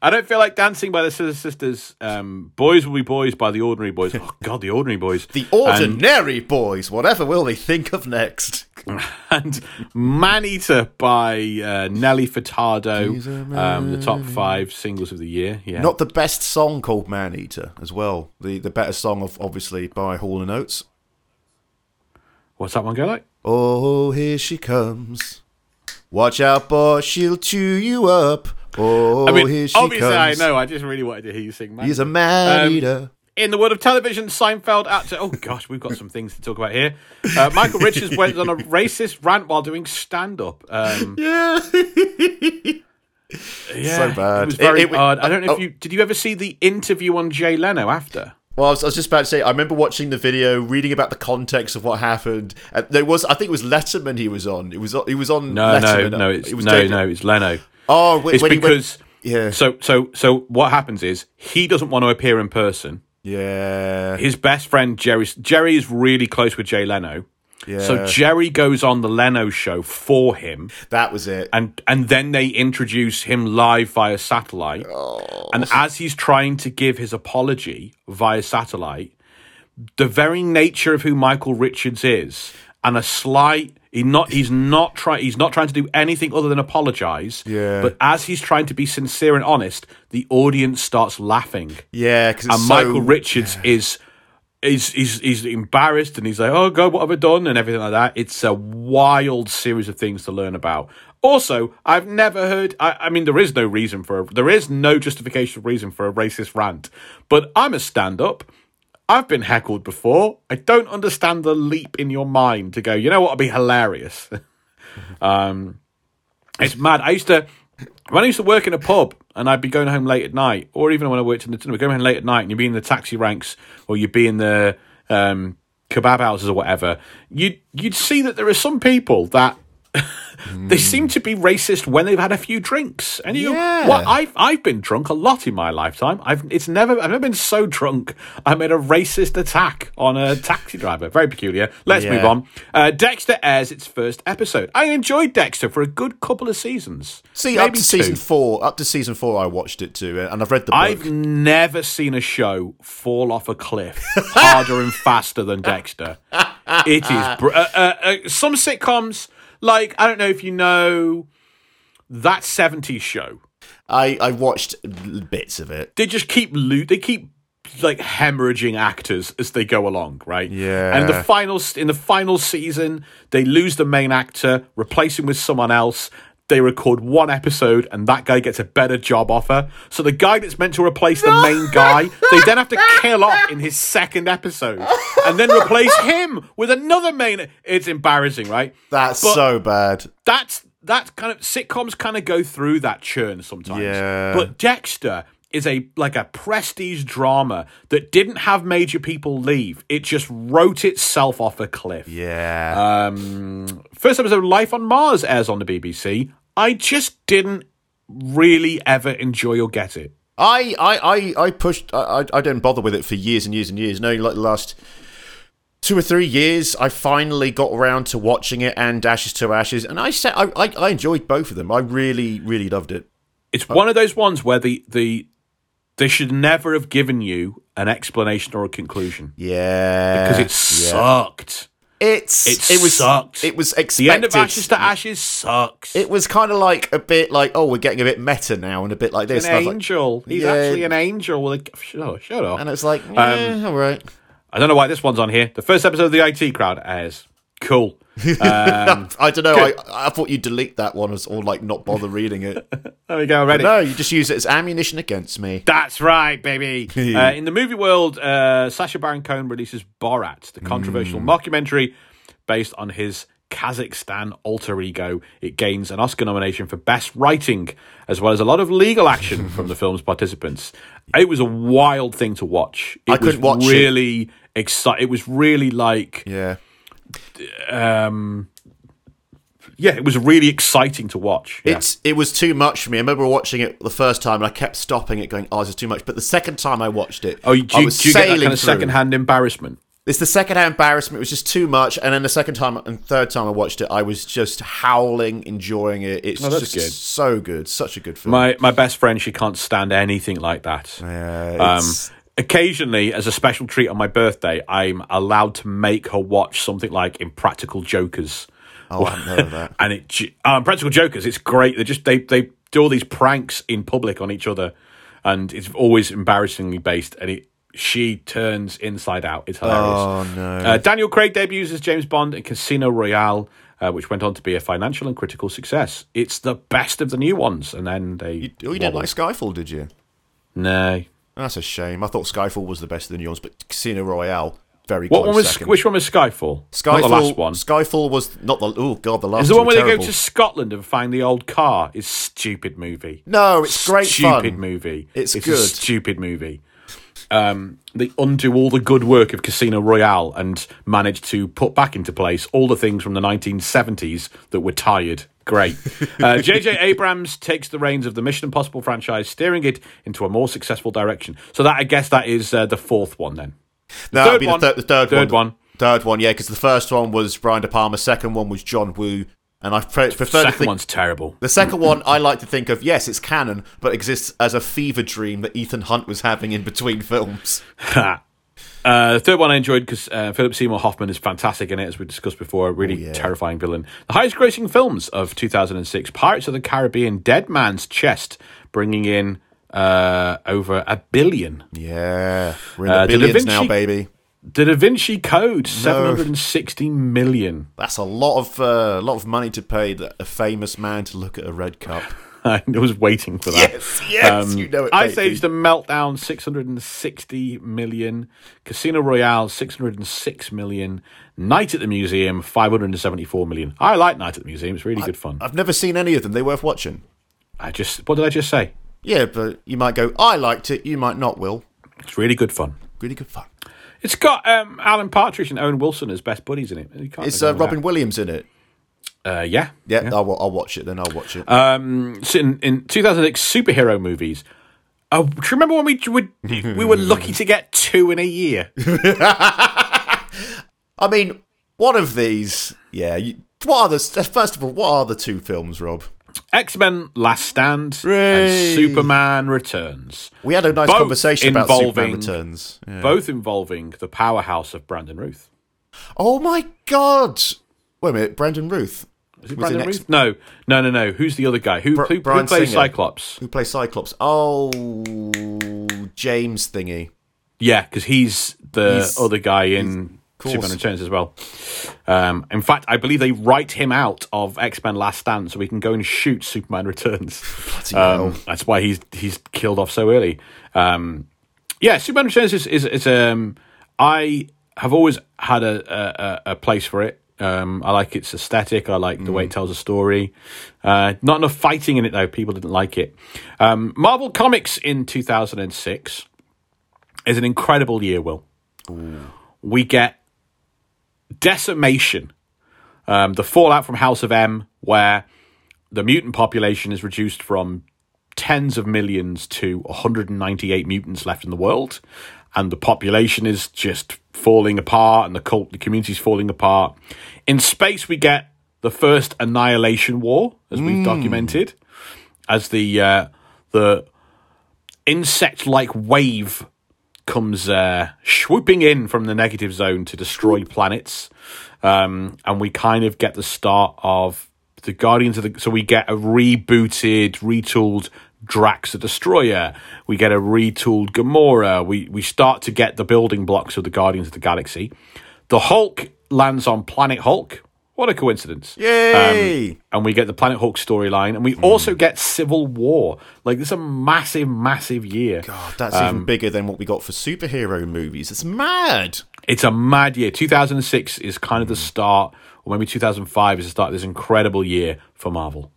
I don't feel like dancing by the Scissor Sisters. Um, Boys will be boys by the Ordinary Boys. Oh God, the Ordinary Boys. The Ordinary Boys. Whatever will they think of next? and Man Eater by uh, Nelly Furtado. Um, the top five singles of the year. Yeah. Not the best song called Man Eater as well. The the better song of obviously by Hall and Oates. What's that one go like? Oh, here she comes. Watch out, boy, she'll chew you up. Oh, I mean, here she obviously comes. I know. I just really wanted to hear you sing. Man. He's a man Um, eater. In the world of television, Seinfeld actor. Oh gosh, we've got some things to talk about here. Uh, Michael Richards went on a racist rant while doing stand-up. Um, Yeah. yeah, So bad. It was very It- it- odd. I don't know oh. if you did. You ever see the interview on Jay Leno after? Well, I was, I was just about to say. I remember watching the video, reading about the context of what happened. And there was, I think, it was Letterman. He was on. It was. He was on. No, no, Letterman. no. It's It was no, no. It's Leno. Oh, when, It's when he went- because yeah, so so so. What happens is he doesn't want to appear in person. yeah, His best friend Jerry Jerry is really close with Jay Leno. yeah. So Jerry goes on the Leno show for him, that was it. and and then they introduce him live via satellite. Oh. And as he's trying to give his apology via satellite, the very nature of who Michael Richards is, and a slight he not he's not trying he's not trying to do anything other than apologize. Yeah. But as he's trying to be sincere and honest, the audience starts laughing yeah, because and Michael Richards is is he's he's embarrassed and he's like, oh god, what have I done and everything like that. It's a wild series of things to learn about. Also, I've never heard. I, I mean, there is no reason for a, there is no justification reason for a racist rant. But I'm a stand up. I've been heckled before. I don't understand the leap in your mind to go. You know what would be hilarious? um, it's mad. I used to when I used to work in a pub and I'd be going home late at night, or even when I worked in the cinema, going home late at night and you'd be in the taxi ranks or you'd be in the um, kebab houses or whatever, you'd you'd see that there are some people that they seem to be racist when they've had a few drinks. And you Yeah. what I've I've been drunk a lot in my lifetime. I've it's never I've never been so drunk I made a racist attack on a taxi driver. Very peculiar. Let's Yeah. move on. Uh, Dexter airs its first episode. I enjoyed Dexter for a good couple of seasons. See, up Maybe to season four, up to season four, I watched it too, and I've read the book. I've never seen a show fall off a cliff harder and faster than Dexter. It is br- uh, uh, uh, some sitcoms like I don't know if you know that '70s show. I, I watched bits of it. They just keep loot. They keep like hemorrhaging actors as they go along, right? Yeah. And the final in the final season, they lose the main actor, replace him with someone else. They record one episode, and that guy gets a better job offer. So the guy that's meant to replace the main guy, they then have to kill off in his second episode, and then replace him with another main. It's embarrassing, right? That's But- so bad. that's that kind of sitcoms kind of go through that churn sometimes. Yeah. But Dexter is a like a prestige drama that didn't have major people leave. It just wrote itself off a cliff. Yeah. Um, first episode of Life on Mars airs on the BBC. I just didn't really ever enjoy or get it. I, I, I, I pushed. I, I, I didn't bother with it for years and years and years. No, like the last two or three years, I finally got around to watching it and Ashes to Ashes, and I said I, I, I enjoyed both of them. I really, really loved it. It's one of those ones where the the they should never have given you an explanation or a conclusion Yeah, because it yeah. sucked. It's It it was sucked. It was The expected. end of Ashes to Ashes sucks. It was kind of like a bit like, oh, we're getting a bit meta now, and a bit like this. an was like- angel. He's Yeah. actually an angel. With a, shut, oh, shut up. and it's like, um, yeah, all right. I don't know why this one's on here. The first episode of the IT crowd airs. Cool. I don't know. I, good. I thought you'd delete that one as, or like not bother reading it. There we go. Ready. no, you just use it as ammunition against me. That's right, baby. uh, in the movie world, uh, Sacha Baron Cohen releases Borat, the controversial Hmm. mockumentary based on his Kazakhstan alter ego. It gains an Oscar nomination for Best Writing, as well as a lot of legal action from the film's participants. It was a wild thing to watch. It I couldn't watch really exciting. It was really like Yeah. Um yeah it was really exciting to watch yeah. It's it was too much for me. I remember watching it the first time, and I kept stopping it, going, "Oh, this is too much." But the second time I watched it, oh you, do, I you- was do you get that kind of second-hand embarrassment It's the second hand embarrassment. It was just too much, and then the second time and third time I watched it, I was just howling, enjoying it. It's Oh, just good. so good, such a good film. my my best friend she can't stand anything like that yeah, um occasionally as a special treat on my birthday i'm allowed to make her watch something like impractical jokers oh, I of that. and it um, practical jokers it's great they just they they do all these pranks in public on each other and it's always embarrassingly based and it she turns inside out it's hilarious Oh no! Uh, Daniel Craig debuts as James Bond in Casino Royale, uh, which went on to be a financial and critical success. It's the best of the new ones, and then they. you, oh, you didn't like Skyfall, did you? No. That's a shame. I thought Skyfall was the best of the new ones, but Casino Royale very What one was? second. Which one was Skyfall? Skyfall? Not the last one. Skyfall was not the. Oh god, the last. Is the one where they go to Scotland and find the old car? Is stupid movie. No, it's great stupid fun. movie. It's a good. stupid movie. um, they undo all the good work of Casino Royale and manage to put back into place all the things from the 1970s that were tired. Great. Uh, J.J. Abrams takes the reins of the Mission Impossible franchise, steering it into a more successful direction. So that I guess that is uh, the fourth one then. No, third that'd be one. the, third, the third, Third one. one. Third one, yeah, because the first one was Brian De Palma, second one was John Woo, and I pre- prefer the Second think one's terrible. the second one I like to think of yes, it's canon, but exists as a fever dream that Ethan Hunt was having in between films. uh, the third one I enjoyed because uh, Philip Seymour Hoffman is fantastic in it, as we discussed before. A really yeah. terrifying villain. The highest grossing films of 2006 Pirates of the Caribbean, Dead Man's Chest, bringing in uh, over a billion. Yeah, we're in the Uh, the billions now, baby. The Da Vinci Code, 760 million. That's a lot of uh, lot of money to pay a famous man to look at a red cup. I was waiting for that. Yes, yes, you know it, Ice baby. Age The Meltdown, 660 million. Casino Royale, 606 million. Night at the Museum, 574 million. I like Night at the Museum. It's really good fun. I've never seen any of them. They're worth watching. I just, what did I just say? Yeah, but you might go, I liked it. You might not. Will It's really good fun. really good fun. It's got um, Alan Partridge and Owen Wilson as best buddies in it. You can't It's uh, Robin Williams in it. Uh, yeah. Yeah, I'll, I'll watch it. Then I'll watch it. Um, so in, in 2006 superhero movies. Oh, do you remember when we would we were lucky to get two in a year? I mean, one of these. Yeah. You, what are the first of all? What are the two films, Rob? X Men: Last Stand Hooray. and Superman Returns. We had a nice Both conversation about Superman Returns. Yeah. both involving the powerhouse of Brandon Routh. Oh my god! Wait a minute, Brandon Routh. Is it Brandon X- Routh? No, no, no, no. Who's the other guy? Who, Br- who, who plays Singer. Cyclops? Who plays Cyclops? Oh, James thingy. Yeah, because he's the He's- other guy in. Superman Returns as well. Um, in fact, I believe they write him out of X Men Last Stand so he can go and shoot Superman Returns. Um, that's why he's he's killed off so early. Um, yeah, Superman Returns is is, is um, I have always had a, a, a place for it. Um, I like its aesthetic. I like the way it tells a story. Uh, not enough fighting in it though. People didn't like it. Um, Marvel Comics in 2006 is an incredible year. Will we get decimation? Um, the fallout from House of M, where the mutant population is reduced from tens of millions to 198 mutants left in the world, and the population is just falling apart, and the cult, the community's falling apart. In space, we get the first annihilation war, as we've documented, as the uh, the insect-like wave comes uh, swooping in from the negative zone to destroy planets, um, and we kind of get the start of the Guardians of the. So we get a rebooted, retooled Drax the Destroyer. We get a retooled Gamora. We we start to get the building blocks of the Guardians of the Galaxy. The Hulk lands on Planet Hulk. What a coincidence! Yay! Um, and we get the Planet Hulk storyline, and we hmm. also get Civil War. Like this is a massive, massive year. God, that's Um, even bigger than what we got for superhero movies. It's mad. It's a mad year. 2006 is kind of the hmm. start, or maybe 2005 is the start of this incredible year for Marvel.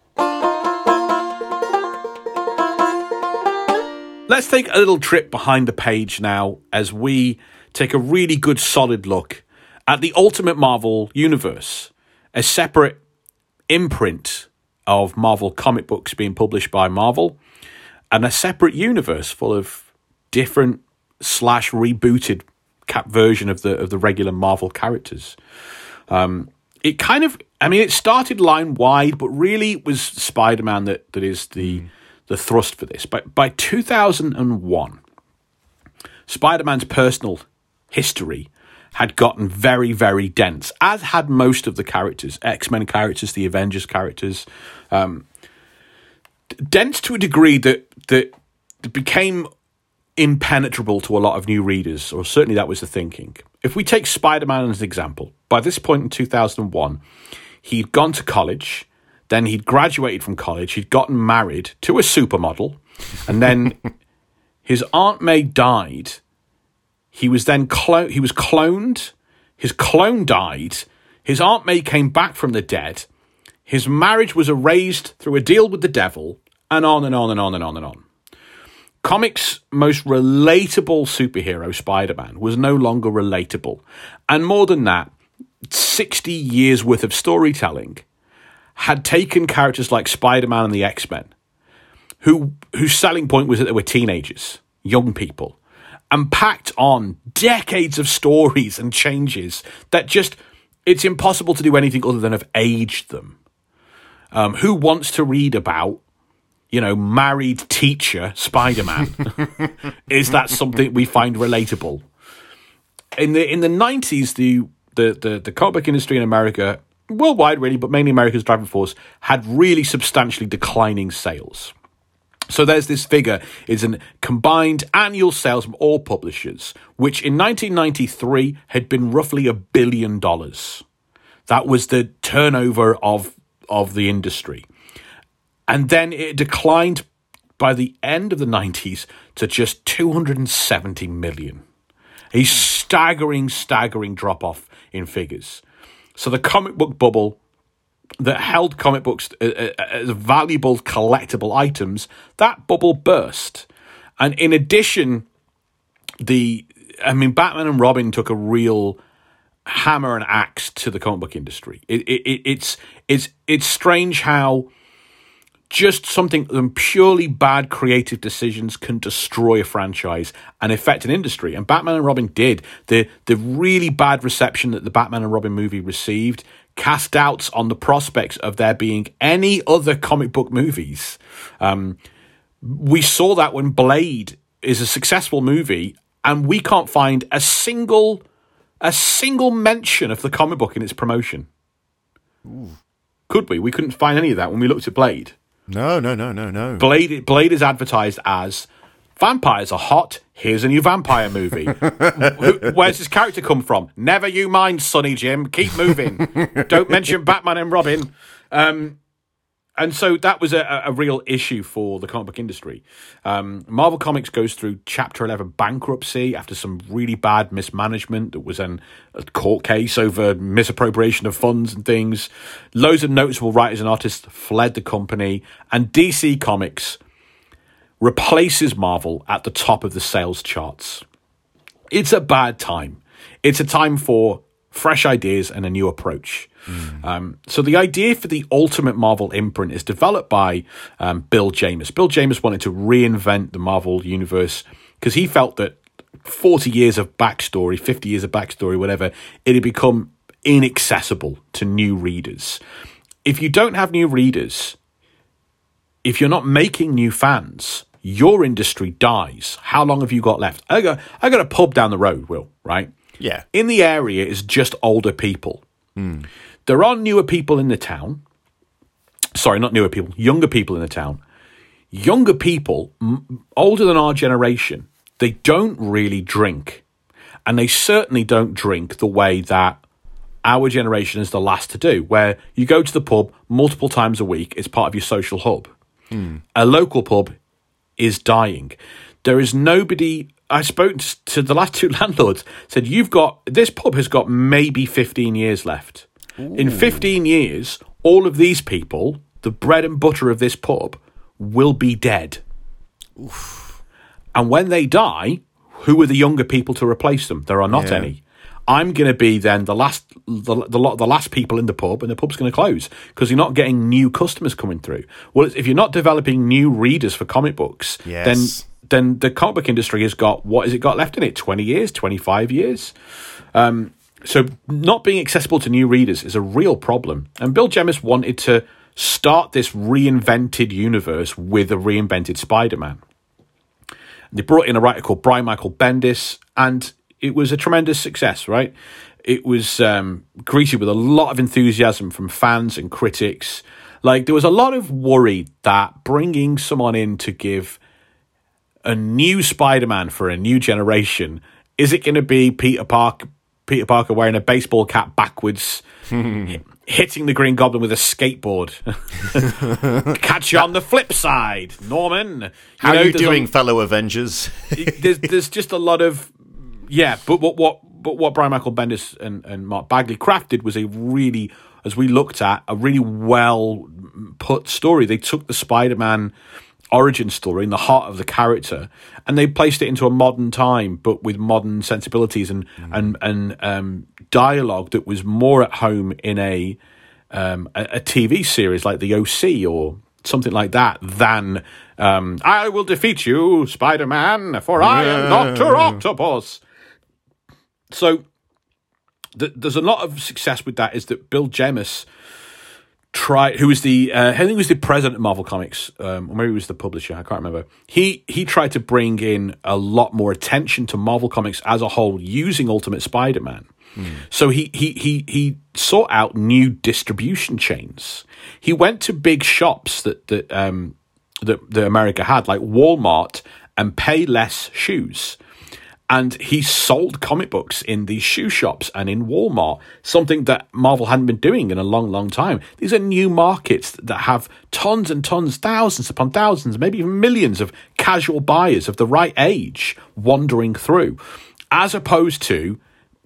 Let's take a little trip behind the page now as we take a really good solid look at the Ultimate Marvel universe, a separate imprint of Marvel comic books being published by Marvel, and a separate universe full of different slash rebooted cap version of the of the regular Marvel characters. Um, it kind of, I mean, it started line wide, but really it was Spider Man that that is the the thrust for this. By and one, Spider Man's personal history had gotten very, very dense, as had most of the characters, X Men characters, the Avengers characters, um, dense to a degree that that became impenetrable to a lot of new readers, or certainly that was the thinking. If we take Spider Man as an example, by this point in 2001, he'd gone to college, then he'd graduated from college, he'd gotten married to a supermodel, and then his Aunt May died. He was then clo- he was cloned. His clone died. His Aunt May came back from the dead. His marriage was erased through a deal with the devil, and on and on and on and on and on. comics' most relatable superhero, Spider Man, was no longer relatable. And more than that, 60 years worth of storytelling had taken characters like Spider Man and the X Men, who whose selling point was that they were teenagers, young people, and packed on decades of stories and changes that just it's impossible to do anything other than have aged them. Um, who wants to read about you know, married teacher Spider Man. is that something we find relatable? In the in the nineties, the, the the the comic industry in America, worldwide really, but mainly America's driving force, had really substantially declining sales. So there's this figure is a combined annual sales from all publishers, which in 1993 had been roughly a billion dollars. That was the turnover of of the industry. And then it declined by the end of the 90s to just 270 million. A staggering, staggering drop off in figures. So the comic book bubble that held comic books uh, uh, as valuable collectible items, that bubble burst. And in addition, the I mean, Batman and Robin took a real hammer and axe to the comic book industry. It, it, it's it's it's strange how just something purely bad creative decisions can destroy a franchise and affect an industry. And Batman and Robin did. The the really bad reception that the Batman and Robin movie received cast doubts on the prospects of there being any other comic book movies. Um, we saw that when Blade is a successful movie, and we can't find a single a single mention of the comic book in its promotion. Ooh. Could we? We couldn't find any of that when we looked at Blade. No, no, no, no, no. Blade Blade is advertised as vampires are hot. Here's a new vampire movie. Where's his character come from? Never you mind, Sonny Jim. Keep moving. Don't mention Batman and Robin. Um, and so that was a, a real issue for the comic book industry. Um, Marvel Comics goes through Chapter 11 bankruptcy after some really bad mismanagement. There was a court case over misappropriation of funds and things. Loads of noticeable writers and artists fled the company, and DC Comics replaces Marvel at the top of the sales charts. It's a bad time. It's a time for fresh ideas and a new approach. Mm. Um, so the idea for the Ultimate Marvel imprint is developed by um, Bill Jemas. Bill Jemas wanted to reinvent the Marvel universe because he felt that 40 years of backstory, 50 years of backstory, whatever, it had become inaccessible to new readers. If you don't have new readers, if you're not making new fans, your industry dies. How long have you got left? I got I got a pub down the road, Will, right? Yeah. In the area is just older people. Mm. There are newer people in the town. Sorry, not newer people, younger people in the town. Younger people, m- older than our generation, they don't really drink. And they certainly don't drink the way that our generation is the last to do, where you go to the pub multiple times a week, it's part of your social hub. Mm. A local pub is dying. There is nobody. I spoke to the last two landlords. Said you've got this pub has got maybe fifteen years left. Ooh. In fifteen years, all of these people, the bread and butter of this pub, will be dead. Oof. And when they die, who are the younger people to replace them? There are not yeah. any. I'm going to be then the last the, the, the last people in the pub, and the pub's going to close because you're not getting new customers coming through. Well, if you're not developing new readers for comic books, yes. Then the comic book industry has got what has it got left in it? Twenty years, twenty five years. Um, so not being accessible to new readers is a real problem. And Bill Jemas wanted to start this reinvented universe with a reinvented Spider-Man. They brought in a writer called Brian Michael Bendis, and it was a tremendous success, right? It was um, greeted with a lot of enthusiasm from fans and critics. Like there was a lot of worry that bringing someone in to give a new Spider-Man for a new generation is it going to be Peter Parker? Peter Parker wearing a baseball cap backwards, hitting the Green Goblin with a skateboard. Catch you on the flip side, Norman. How know, are you doing, a, fellow Avengers? there's, there's just a lot of yeah, but what what but what Brian Michael Bendis and, and Mark Bagley crafted was a really, as we looked at, a really well put story. They took the Spider Man origin story in the heart of the character, and they placed it into a modern time, but with modern sensibilities and and and um, dialogue that was more at home in a um, a, a TV series like the OC or something like that than um, I will defeat you, Spider Man, for I am Doctor Octopus. So th- there's a lot of success with that. Is that Bill Jemas tried? Who was the? Uh, I think he was the president of Marvel Comics, um, or maybe he was the publisher. I can't remember. He he tried to bring in a lot more attention to Marvel Comics as a whole using Ultimate Spider Man. So he, he he he sought out new distribution chains. He went to big shops that that um that, that America had, like Walmart and Payless Shoes. And he sold comic books in these shoe shops and in Walmart, something that Marvel hadn't been doing in a long, long time. These are new markets that have tons and tons, thousands upon thousands, maybe even millions of casual buyers of the right age wandering through, as opposed to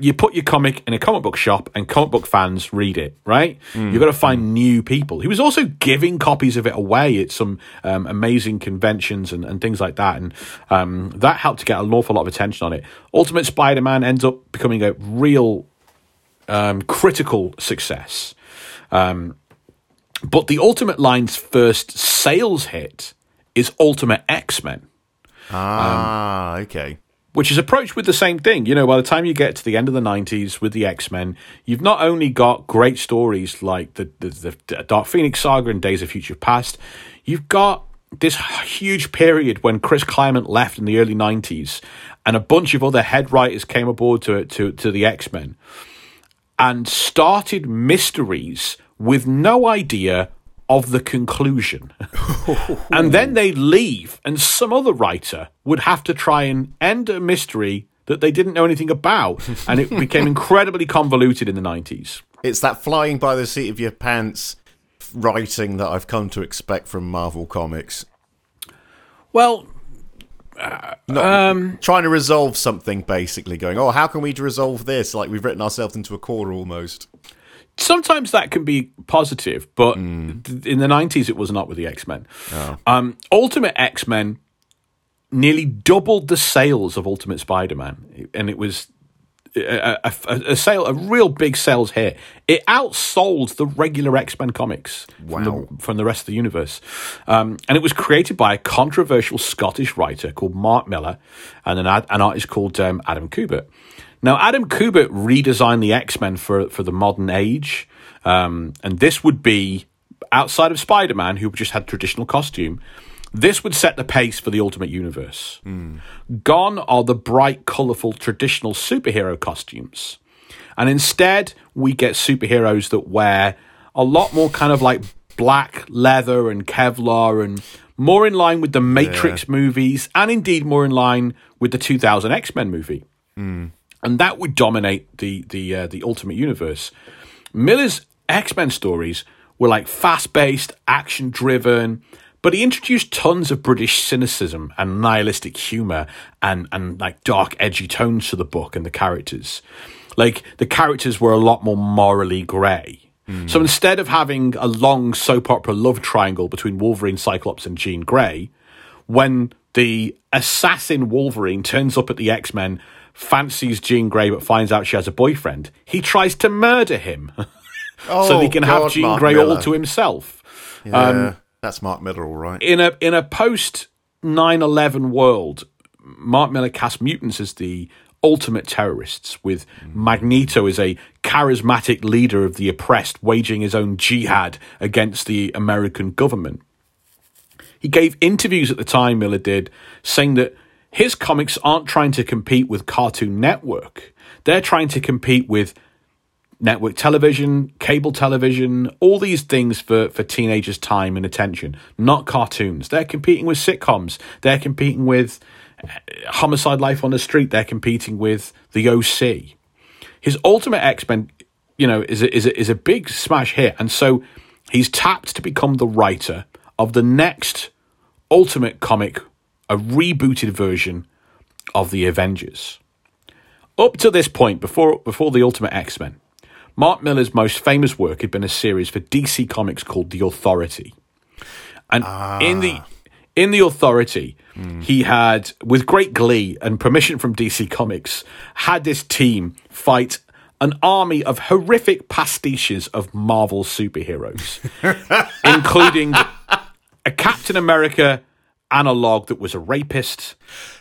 you put your comic in a comic book shop and comic book fans read it, right? You've got to find new people. He was also giving copies of it away at some um, amazing conventions and, and things like that. And um, that helped to get an awful lot of attention on it. Ultimate Spider Man ends up becoming a real um, critical success. Um, but the Ultimate line's first sales hit is Ultimate X Men Ah, okay. Which is approached with the same thing. You know, by the time you get to the end of the 90s with the X Men, you've not only got great stories like the, the, the Dark Phoenix saga and Days of Future Past, you've got this huge period when Chris Claremont left in the early 90s and a bunch of other head writers came aboard to, to, to the X Men and started mysteries with no idea of the conclusion. and then they'd leave, and some other writer would have to try and end a mystery that they didn't know anything about. And it became incredibly convoluted in the 90s. It's that flying by the seat of your pants writing that I've come to expect from Marvel Comics. Well, uh, um, Trying to resolve something, basically, going, oh, how can we resolve this? Like we've written ourselves into a corner almost. Sometimes that can be positive, but th- in the 90s it was not with the X Men. Um, Ultimate X Men nearly doubled the sales of Ultimate Spider Man, and it was a, a, a- sale, a real big sales hit. It outsold the regular X Men comics from, the, from the rest of the universe. Um, and it was created by a controversial Scottish writer called Mark Millar and an, ad, an artist called um, Adam Kubert. Now, Adam Kubert redesigned the X Men for, for the modern age. Um, and this would be outside of Spider Man, who just had traditional costume. This would set the pace for the Ultimate Universe. Gone are the bright, colourful, traditional superhero costumes. And instead, we get superheroes that wear a lot more kind of like black leather and Kevlar and more in line with the Matrix movies and indeed more in line with the 2000 X Men movie. And that would dominate the, the, uh, the Ultimate Universe. Millar's X Men stories were like fast paced, action driven, but he introduced tons of British cynicism and nihilistic humour and, and like dark, edgy tones to the book and the characters. Like the characters were a lot more morally grey. So instead of having a long soap opera love triangle between Wolverine, Cyclops, and Jean Grey, when the assassin Wolverine turns up at the X Men, fancies Jean Grey but finds out she has a boyfriend, he tries to murder him so he oh, can have Oh, Jean Mark Grey all to himself. Yeah, um, that's Mark Millar, all right. In a in a post 9/11 world, Mark Millar cast mutants as the ultimate terrorists, with Magneto as a charismatic leader of the oppressed, waging his own jihad against the American government. He gave interviews at the time, Millar did, saying that his comics aren't trying to compete with Cartoon Network. They're trying to compete with network television, cable television, all these things for, for teenagers' time and attention, not cartoons. They're competing with sitcoms. They're competing with uh, Homicide Life on the Street. They're competing with the OC. His Ultimate X Men, you know, is a, is a, is a big smash hit, and so he's tapped to become the writer of the next Ultimate comic, a rebooted version of the Avengers. Up to this point, before before the Ultimate X Men, Mark Millar's most famous work had been a series for DC Comics called The Authority. And in the ah. In The Authority, he had, with great glee and permission from DC Comics, had this team fight an army of horrific pastiches of Marvel superheroes, including a Captain America analog that was a rapist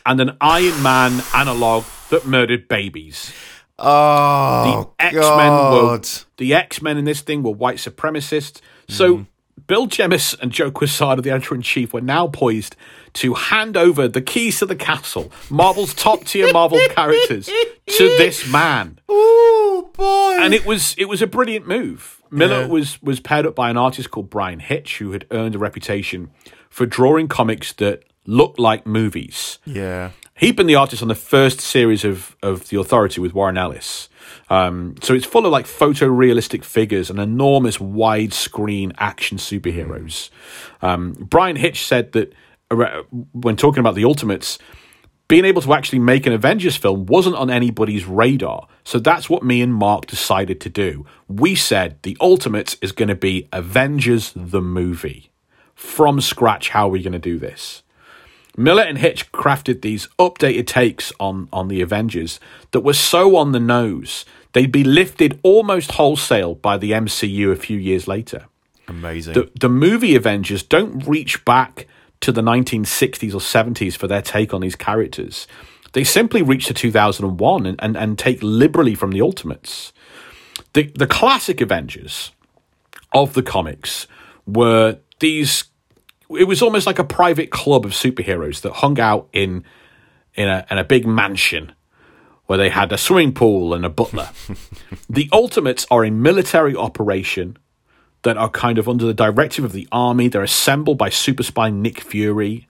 and an Iron Man analog that murdered babies. Oh, The X-Men were the X-Men in this thing were white supremacists. So mm-hmm. Bill Jemas and Joe Quesada, the editor in chief, were now poised to hand over the keys to the castle, Marvel's top tier Marvel characters, to this man. Oh boy. And it was it was a brilliant move. Millar Yeah. was was paired up by an artist called Bryan Hitch, who had earned a reputation for drawing comics that look like movies. yeah. He'd been the artist on the first series of, of The Authority with Warren Ellis. Um, so it's full of like photorealistic figures and enormous widescreen action superheroes. Um, Bryan Hitch said that when talking about the Ultimates, being able to actually make an Avengers film wasn't on anybody's radar. So that's what me and Mark decided to do. We said the Ultimates is going to be Avengers the movie. From scratch, how are we going to do this? Millar and Hitch crafted these updated takes on, on the Avengers that were so on the nose, they'd be lifted almost wholesale by the MCU a few years later. Amazing. The, the movie Avengers don't reach back to the 1960s or 70s for their take on these characters. They simply reach to 2001 and, and, and take liberally from the Ultimates. The, the classic Avengers of the comics were these it was almost like a private club of superheroes that hung out in in a in a big mansion where they had a swimming pool and a butler. the Ultimates are a military operation that are kind of under the directive of the army. They're assembled by super spy Nick Fury.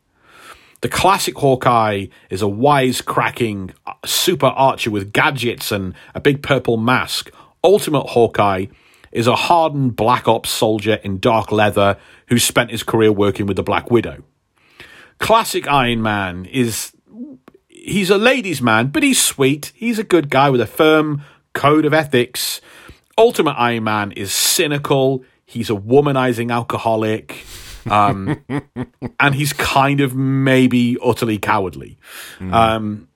The classic Hawkeye is a wisecracking uh, super archer with gadgets and a big purple mask. Ultimate Hawkeye is a hardened Black Ops soldier in dark leather who spent his career working with the Black Widow. Classic Iron Man is he's a ladies' man, but he's sweet. He's a good guy with a firm code of ethics. Ultimate Iron Man is cynical. He's a womanizing alcoholic. Um, and he's kind of maybe utterly cowardly. Um,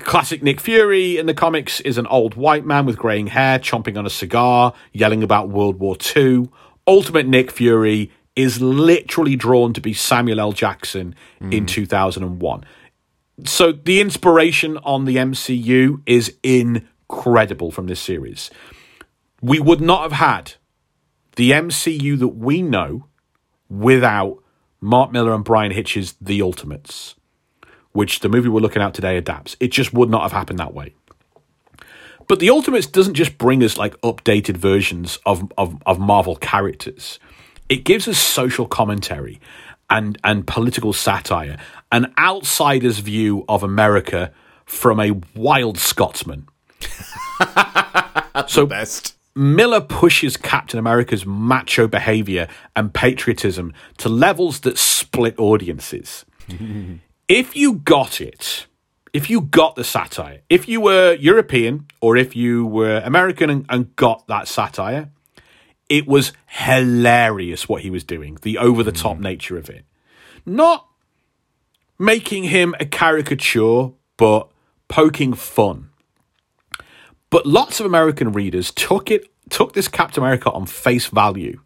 classic Nick Fury in the comics is an old white man with graying hair, chomping on a cigar, yelling about World War II. Ultimate Nick Fury is literally drawn to be Samuel L. Jackson in hmm. 2001. So the inspiration on the MCU is incredible from this series. We would not have had the MCU that we know without Mark Millar and Bryan Hitch's The Ultimates, which the movie we're looking at today adapts. It just would not have happened that way. But The Ultimates doesn't just bring us like updated versions of, of, of Marvel characters. It gives us social commentary and, and political satire, an outsider's view of America from a wild Scotsman. so Best. Millar pushes Captain America's macho behavior and patriotism to levels that split audiences. if you got it, if you got the satire, if you were European or if you were American and, and got that satire, it was hilarious what he was doing, the over the top hmm. nature of it. Not making him a caricature, but poking fun. But lots of American readers took it took this Captain America on face value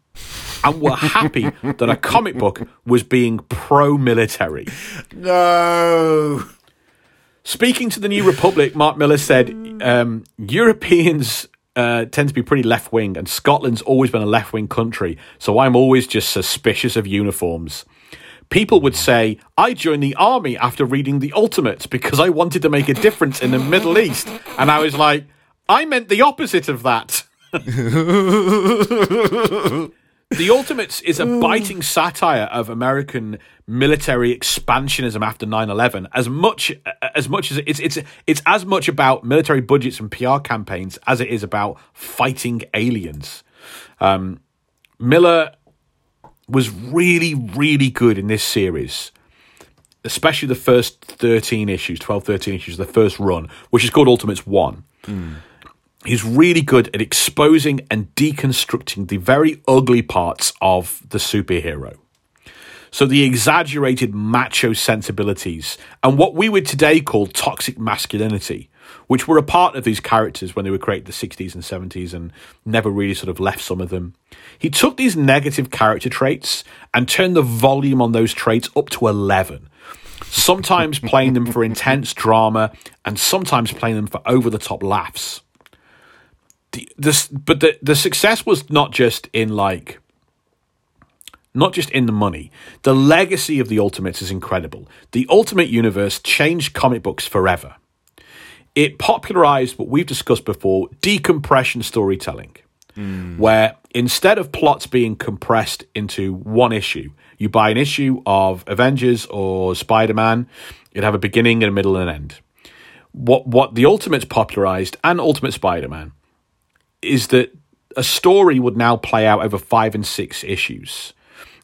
and were happy that a comic book was being pro-military. No. Speaking to the New Republic, Mark Millar said um, Europeans uh, tend to be pretty left wing, and Scotland's always been a left wing country, so I'm always just suspicious of uniforms. People would say, I joined the army after reading The Ultimates because I wanted to make a difference in the Middle East. And I was like, I meant the opposite of that. The Ultimates is a biting satire of American military expansionism after 9/11 as much as much as it's it's it's as much about military budgets and PR campaigns as it is about fighting aliens. Um, Millar was really really good in this series. Especially the first 13 issues, 12 13 issues, the first run, which is called Ultimates 1 he's really good at exposing and deconstructing the very ugly parts of the superhero. So the exaggerated macho sensibilities and what we would today call toxic masculinity, which were a part of these characters when they were created in the 60s and 70s and never really sort of left some of them. He took these negative character traits and turned the volume on those traits up to 11. Sometimes playing them for intense drama and sometimes playing them for over the top laughs. The, this, but the, the success was not just in like not just in the money. The legacy of the Ultimates is incredible. The Ultimate Universe changed comic books forever. It popularized what we've discussed before decompression storytelling, hmm. where instead of plots being compressed into one issue, you buy an issue of Avengers or Spider Man, it'd have a beginning and a middle and an end. What, what the Ultimates popularized and Ultimate Spider Man is that a story would now play out over five and six issues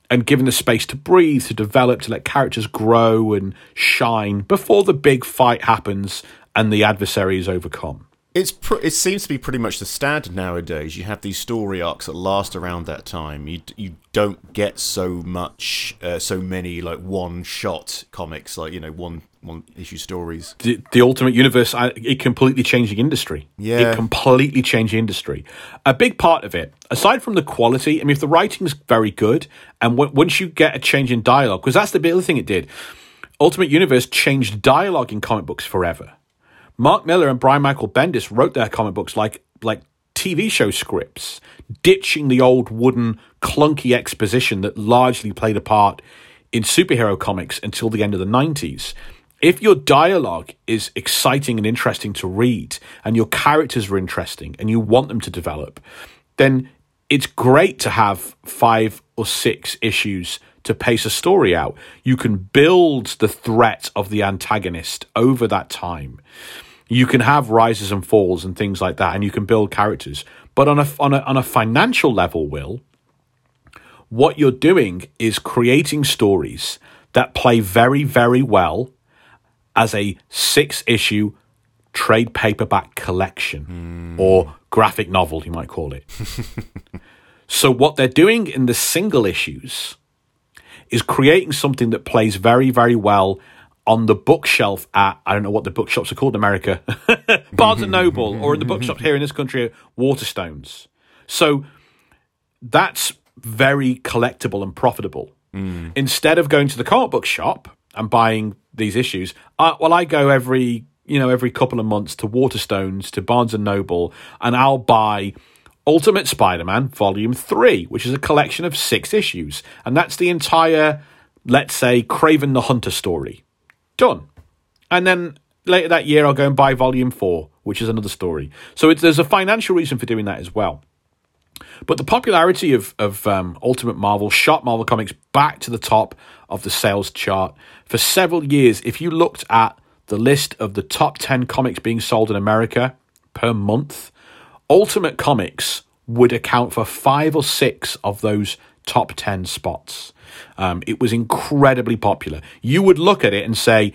and given the space to breathe, to develop, to let characters grow and shine before the big fight happens and the adversary is overcome. It's pr- it seems to be pretty much the standard nowadays. You have these story arcs that last around that time. You you don't get so much, uh, so many like one shot comics, like you know one one issue stories. The, the Ultimate Universe, I- it completely changed the industry. Yeah. It completely changed the industry. A big part of it, aside from the quality, I mean, if the writing's very good, and w- once you get a change in dialogue, because that's the other thing it did, Ultimate Universe changed dialogue in comic books forever. Mark Millar and Brian Michael Bendis wrote their comic books like like TV show scripts, ditching the old wooden clunky exposition that largely played a part in superhero comics until the end of the 90s. If your dialogue is exciting and interesting to read and your characters are interesting and you want them to develop, then it's great to have five or six issues to pace a story out. You can build the threat of the antagonist over that time. You can have rises and falls and things like that, and you can build characters. But on a on a on a financial level, Will, what you're doing is creating stories that play very very well as a six issue trade paperback collection hmm. or graphic novel, you might call it. so, what they're doing in the single issues is creating something that plays very, very well on the bookshelf at, I don't know what the bookshops are called in America, Barnes and Noble, or in the bookshop here in this country, Waterstones. So, that's very collectible and profitable. Hmm. Instead of going to the comic book shop and buying these issues, I, well, I go every you know every couple of months to Waterstones to Barnes and Noble, and I'll buy Ultimate Spider-Man Volume Three, which is a collection of six issues, and that's the entire, let's say, Kraven the Hunter story. Done. And then later that year, I'll go and buy Volume Four, which is another story. So there's a financial reason for doing that as well. But the popularity of, of um, Ultimate Marvel shot Marvel Comics back to the top of the sales chart. For several years, if you looked at the list of the top 10 comics being sold in America per month, Ultimate Comics would account for five or six of those top 10 spots. Um, it was incredibly popular. You would look at it and say,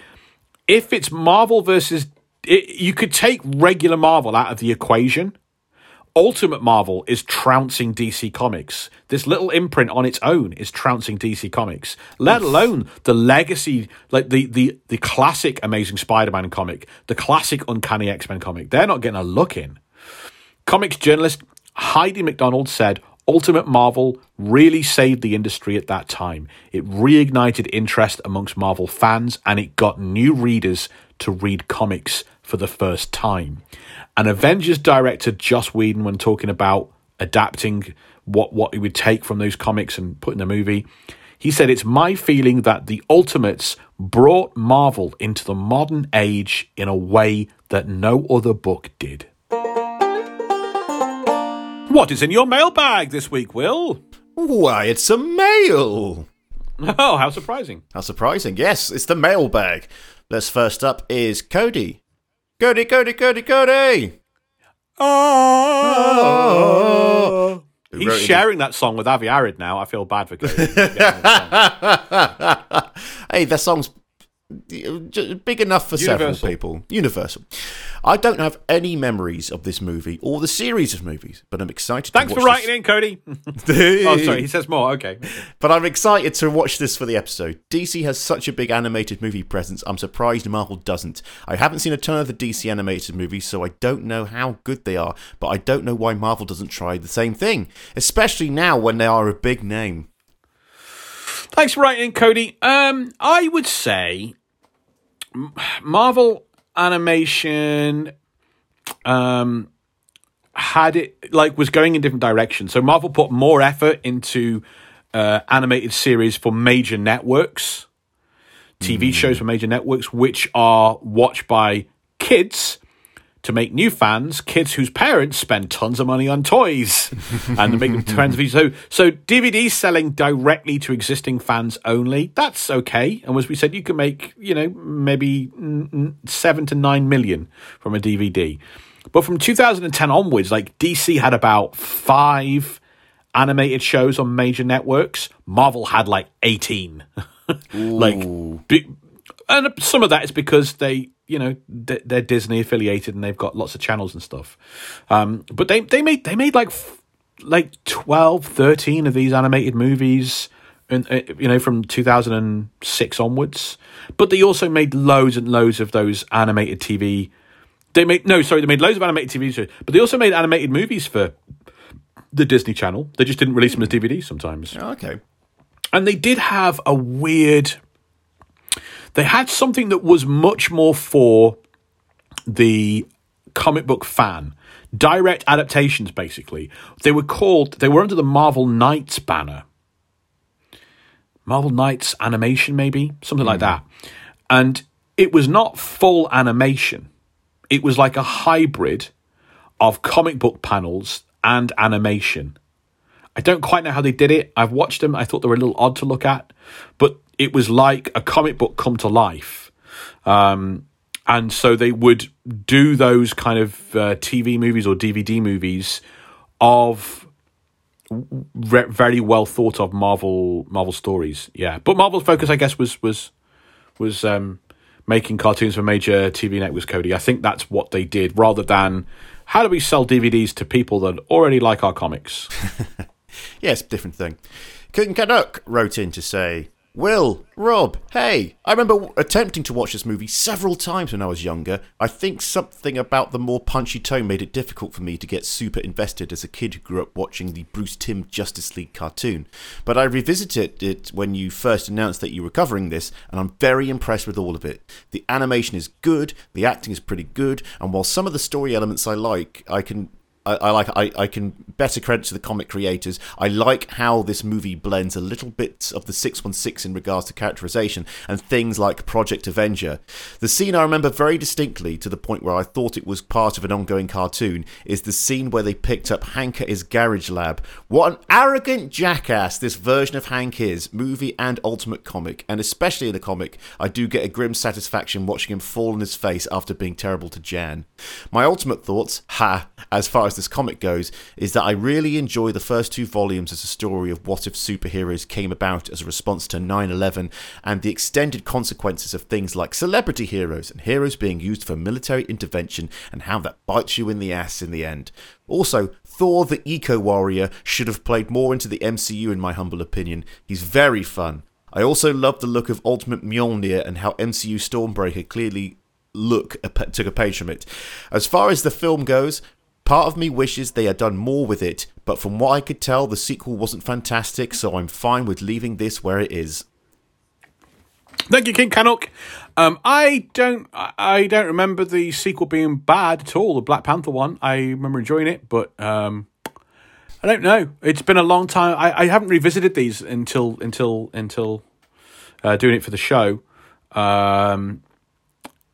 if it's Marvel versus. It, you could take regular Marvel out of the equation Ultimate Marvel is trouncing DC Comics. This little imprint on its own is trouncing DC Comics. Let alone the legacy, like the the the classic Amazing Spider-Man comic, the classic Uncanny X-Men comic. They're not getting a look in. Comics journalist Heidi MacDonald said Ultimate Marvel really saved the industry at that time. It reignited interest amongst Marvel fans and it got new readers to read comics for the first time. And Avengers director Joss Whedon, when talking about adapting what, what he would take from those comics and put in the movie, he said, It's my feeling that the Ultimates brought Marvel into the modern age in a way that no other book did. What is in your mailbag this week, Will? Why, it's a mail. Oh, how surprising. How surprising. Yes, it's the mailbag. Let's first up is Cody. Cody, Cody, Cody, Cody. Ah! Oh. Who He's sharing that song with Avi Arad now. I feel bad for Cody. hey, that song's big enough for several people. Universal. I don't have any memories of this movie or the series of movies, but I'm excited. Thanks for writing in, Cody. oh, sorry. He says more. Okay. But I'm excited to watch this for the episode. DC has such a big animated movie presence, I'm surprised Marvel doesn't. I haven't seen a ton of the DC animated movies, so I don't know how good they are, but I don't know why Marvel doesn't try the same thing, especially now when they are a big name. Thanks for writing Cody. Um, I would say Marvel animation um had it like was going in different directions. So Marvel put more effort into uh, animated series for major networks, TV shows for major networks, which are watched by kids to make new fans, kids whose parents spend tons of money on toys and to make them fans of each. So, so DVDs selling directly to existing fans only, that's okay. And as we said, you can make, you know, maybe seven to nine million from a DVD. But from 2010 onwards, like DC had about five animated shows on major networks. Marvel had like 18. like, be, and some of that is because they, you know, they- they're Disney affiliated and they've got lots of channels and stuff. Um, but they they made they made like like 12, 13 of these animated movies. In, uh, you know, from 2006 onwards, but they also made loads and loads of those animated TV. They made no, sorry, they made loads of animated TV shows, but they also made animated movies for the Disney Channel. They just didn't release them as DVDs sometimes Okay. and they did have a weird they had something that was much more for the comic book fan. Direct adaptations basically. They were called they were under the marvel knights banner. Marvel knights animation maybe? Something like hmm. that. And it was not full animation. It was like a hybrid of comic book panels and animation. I don't quite know how they did it. I've watched them. I thought they were a little odd to look at, but it was like a comic book come to life. Um, and so they would do those kind of uh, TV movies or DVD movies of re- very well thought of Marvel Marvel stories. Yeah, but Marvel's focus, I guess, was was was um, making cartoons for major TV networks. Cody, I think that's what they did, rather than how do we sell DVDs to people that already like our comics. Yes, different thing. King Canuck wrote in to say, Will, Rob, hey, I remember attempting to watch this movie several times when I was younger. I think something about the more punchy tone made it difficult for me to get super invested as a kid who grew up watching the Bruce Timm Justice League cartoon. But I revisited it when you first announced that you were covering this, and I'm very impressed with all of it. The animation is good, the acting is pretty good, and while some of the story elements I like, I can I, I like I, I can better credit to the comic creators. I like how this movie blends a little bit of the 616 in regards to characterization and things like Project Avenger. The scene I remember very distinctly to the point where I thought it was part of an ongoing cartoon is the scene where they picked up Hank at his garage lab. What an arrogant jackass this version of Hank is, movie and ultimate comic, and especially in the comic, I do get a grim satisfaction watching him fall on his face after being terrible to Jan. My ultimate thoughts, ha, as far as this comic goes, is that I really enjoy the first two volumes as a story of what if superheroes came about as a response to 9 11 and the extended consequences of things like celebrity heroes and heroes being used for military intervention and how that bites you in the ass in the end. Also, Thor the Eco Warrior should have played more into the MCU, in my humble opinion. He's very fun. I also love the look of Ultimate Mjolnir and how MCU Stormbreaker clearly look took a page from it. As far as the film goes, part of me wishes they had done more with it, but from what I could tell, the sequel wasn't fantastic, so I'm fine with leaving this where it is. Thank you, King Canuck. Um, I don't, I don't remember the sequel being bad at all. The Black Panther one, I remember enjoying it, but um, I don't know. It's been a long time. I, I haven't revisited these until until until uh, doing it for the show. Um,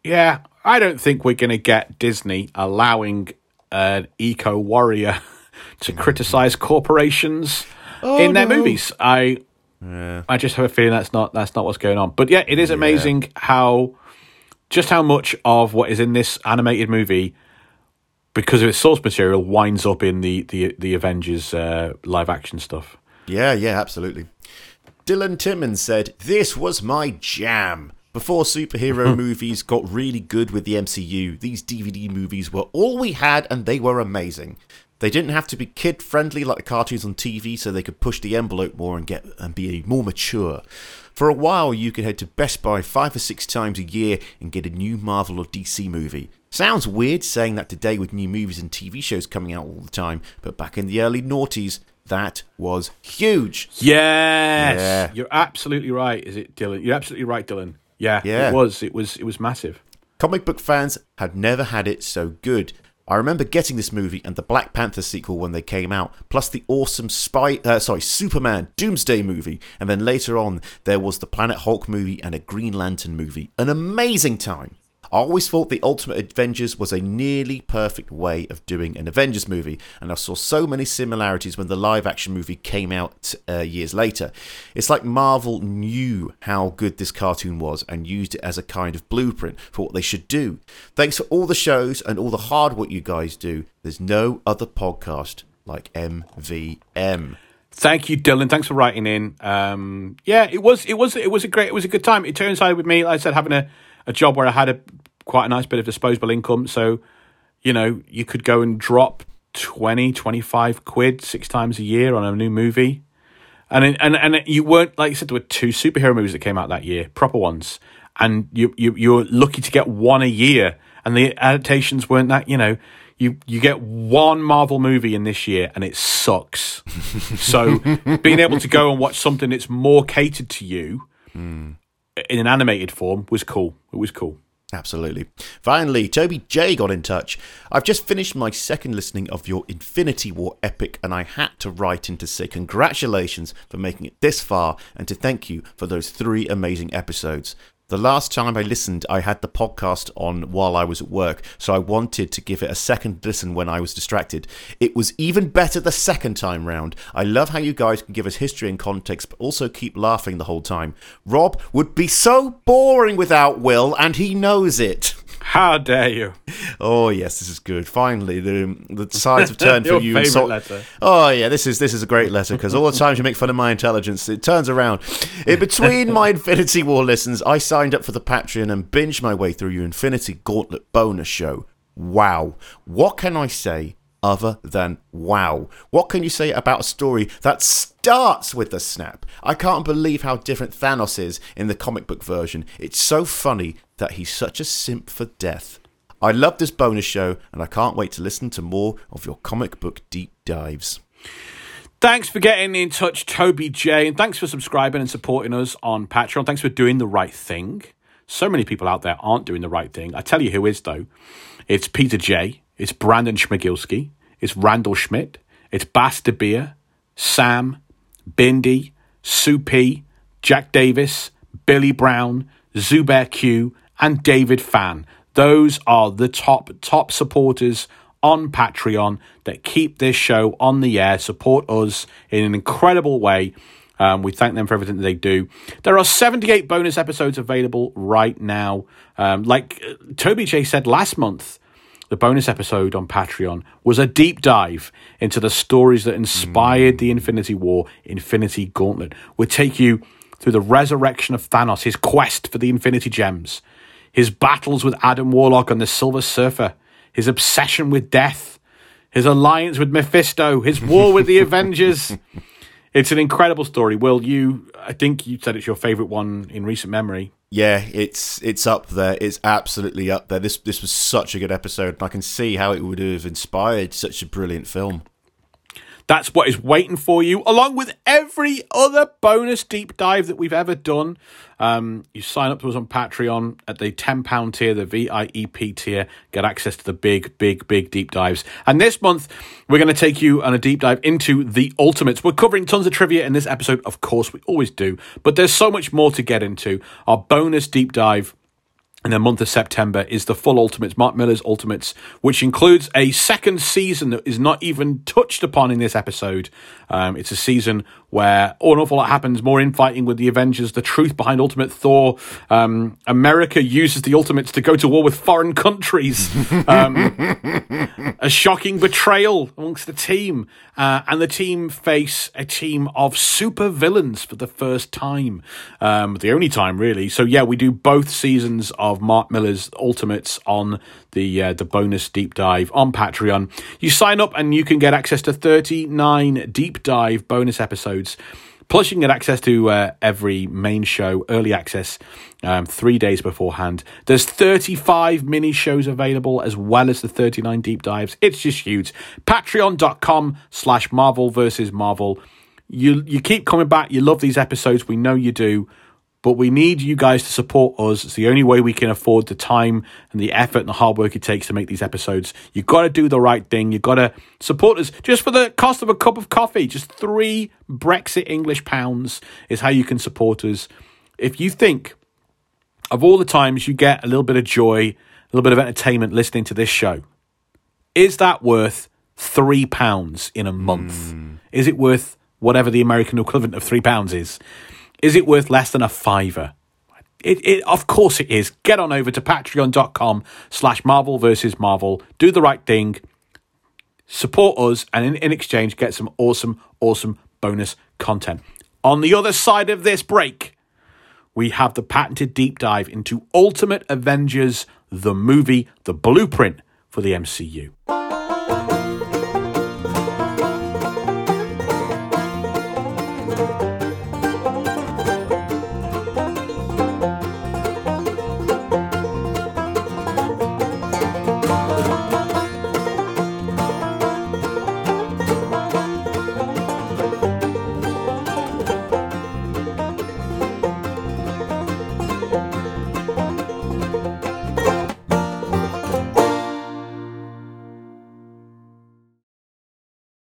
yeah, I don't think we're going to get Disney allowing an eco warrior to criticize corporations in their movies. I I just have a feeling that's not that's not what's going on. But yeah, it is amazing how just how much of what is in this animated movie because of its source material winds up in the the the Avengers uh, live action stuff. Yeah, yeah, absolutely. Dylan Timmons said, This was my jam. Before superhero movies got really good with the MCU, these DVD movies were all we had and they were amazing. They didn't have to be kid friendly like the cartoons on TV, so they could push the envelope more and get and be more mature. For a while, you could head to Best Buy five or six times a year and get a new Marvel or DC movie. Sounds weird saying that today with new movies and TV shows coming out all the time, but back in the early noughties, that was huge. Yes, Yeah. you're absolutely right. Is it Dylan? You're absolutely right, Dylan. Yeah, Yeah. it was. It was. It was massive. Comic book fans had never had it so good. I remember getting this movie and the Black Panther sequel when they came out, plus the awesome Spy, uh, sorry, Superman Doomsday movie, and then later on there was the Planet Hulk movie and a Green Lantern movie. An amazing time. I always thought the Ultimate Avengers was a nearly perfect way of doing an Avengers movie, and I saw so many similarities when the live action movie came out uh, years later. It's like Marvel knew how good this cartoon was and used it as a kind of blueprint for what they should do. Thanks for all the shows and all the hard work you guys do. There's no other podcast like MVM. Thank you, Dylan. Thanks for writing in. Um, yeah, it was. It was. It was a great. It was a good time. It turns out with me, like I said, having a, a job where I had a quite a nice bit of disposable income. So, you know, you could go and drop 20, 25 quid six times a year on a new movie. And and and you weren't like you said there were two superhero movies that came out that year, proper ones, and you you you're lucky to get one a year, and the adaptations weren't that you know you you get one Marvel movie in this year and it sucks. so being able to go and watch something that's more catered to you hmm. in an animated form was cool. It was cool. Absolutely. Finally, Toby J got in touch. I've just finished my second listening of your Infinity War epic, and I had to write in to say congratulations for making it this far and to thank you for those three amazing episodes. The last time I listened, I had the podcast on while I was at work, so I wanted to give it a second listen when I was distracted. It was even better the second time round. I love how you guys can give us history and context, but also keep laughing the whole time. Rob would be so boring without Will, and he knows it. How dare you? Oh yes, this is good. Finally, the the sides have turned for you. So- letter. Oh yeah, this is this is a great letter because all the times you make fun of my intelligence, it turns around. In between my Infinity War listens, I signed up for the Patreon and binged my way through your Infinity Gauntlet bonus show. Wow, what can I say? Other than wow. What can you say about a story that starts with the snap? I can't believe how different Thanos is in the comic book version. It's so funny that he's such a simp for death. I love this bonus show, and I can't wait to listen to more of your comic book deep dives. Thanks for getting in touch, Toby J, and thanks for subscribing and supporting us on Patreon. Thanks for doing the right thing. So many people out there aren't doing the right thing. I tell you who is though. It's Peter J. It's Brandon Schmigilski. It's Randall Schmidt. It's Bas de Beer, Sam, Bindi, P, Jack Davis, Billy Brown, Zubair Q, and David Fan. Those are the top top supporters on Patreon that keep this show on the air, support us in an incredible way. Um, we thank them for everything that they do. There are 78 bonus episodes available right now. Um, like uh, Toby J said last month, the bonus episode on Patreon was a deep dive into the stories that inspired the Infinity War, Infinity Gauntlet. We'll take you through the resurrection of Thanos, his quest for the Infinity Gems, his battles with Adam Warlock and the Silver Surfer, his obsession with death, his alliance with Mephisto, his war with the Avengers. It's an incredible story. Will you? I think you said it's your favorite one in recent memory. Yeah, it's it's up there. It's absolutely up there. This this was such a good episode, I can see how it would have inspired such a brilliant film. That's what is waiting for you, along with every other bonus deep dive that we've ever done. Um, you sign up to us on Patreon at the £10 tier, the VIEP tier, get access to the big, big, big deep dives. And this month, we're going to take you on a deep dive into the Ultimates. We're covering tons of trivia in this episode, of course, we always do, but there's so much more to get into. Our bonus deep dive in the month of September is the full Ultimates, Mark Millar's Ultimates, which includes a second season that is not even touched upon in this episode. Um, it's a season where an awful lot happens. More infighting with the Avengers, the truth behind Ultimate Thor. Um, America uses the Ultimates to go to war with foreign countries. Um, a shocking betrayal amongst the team, uh, and the team face a team of super villains for the first time, um, the only time really. So yeah, we do both seasons of Mark Millar's Ultimates on the uh, the bonus deep dive on Patreon. You sign up and you can get access to thirty nine deep dive bonus episodes. Plus, you can get access to uh, every main show, early access, um, three days beforehand. There's 35 mini shows available as well as the 39 deep dives. It's just huge. Patreon.com slash Marvel versus Marvel. You, you keep coming back. You love these episodes. We know you do but we need you guys to support us. It's the only way we can afford the time and the effort and the hard work it takes to make these episodes. You've got to do the right thing. You've got to support us just for the cost of a cup of coffee. Just three Brexit English pounds is how you can support us. If you think of all the times you get a little bit of joy, a little bit of entertainment listening to this show, is that worth three pounds in a month? Mm. Is it worth whatever the American equivalent of three pounds is? Is it worth less than a fiver? It, it, of course it is. Get on over to patreon.com slash Marvel versus Marvel. Do the right thing. Support us and in, in exchange get some awesome, awesome bonus content. On the other side of this break, we have the patented deep dive into Ultimate Avengers, the movie, the blueprint for the MCU.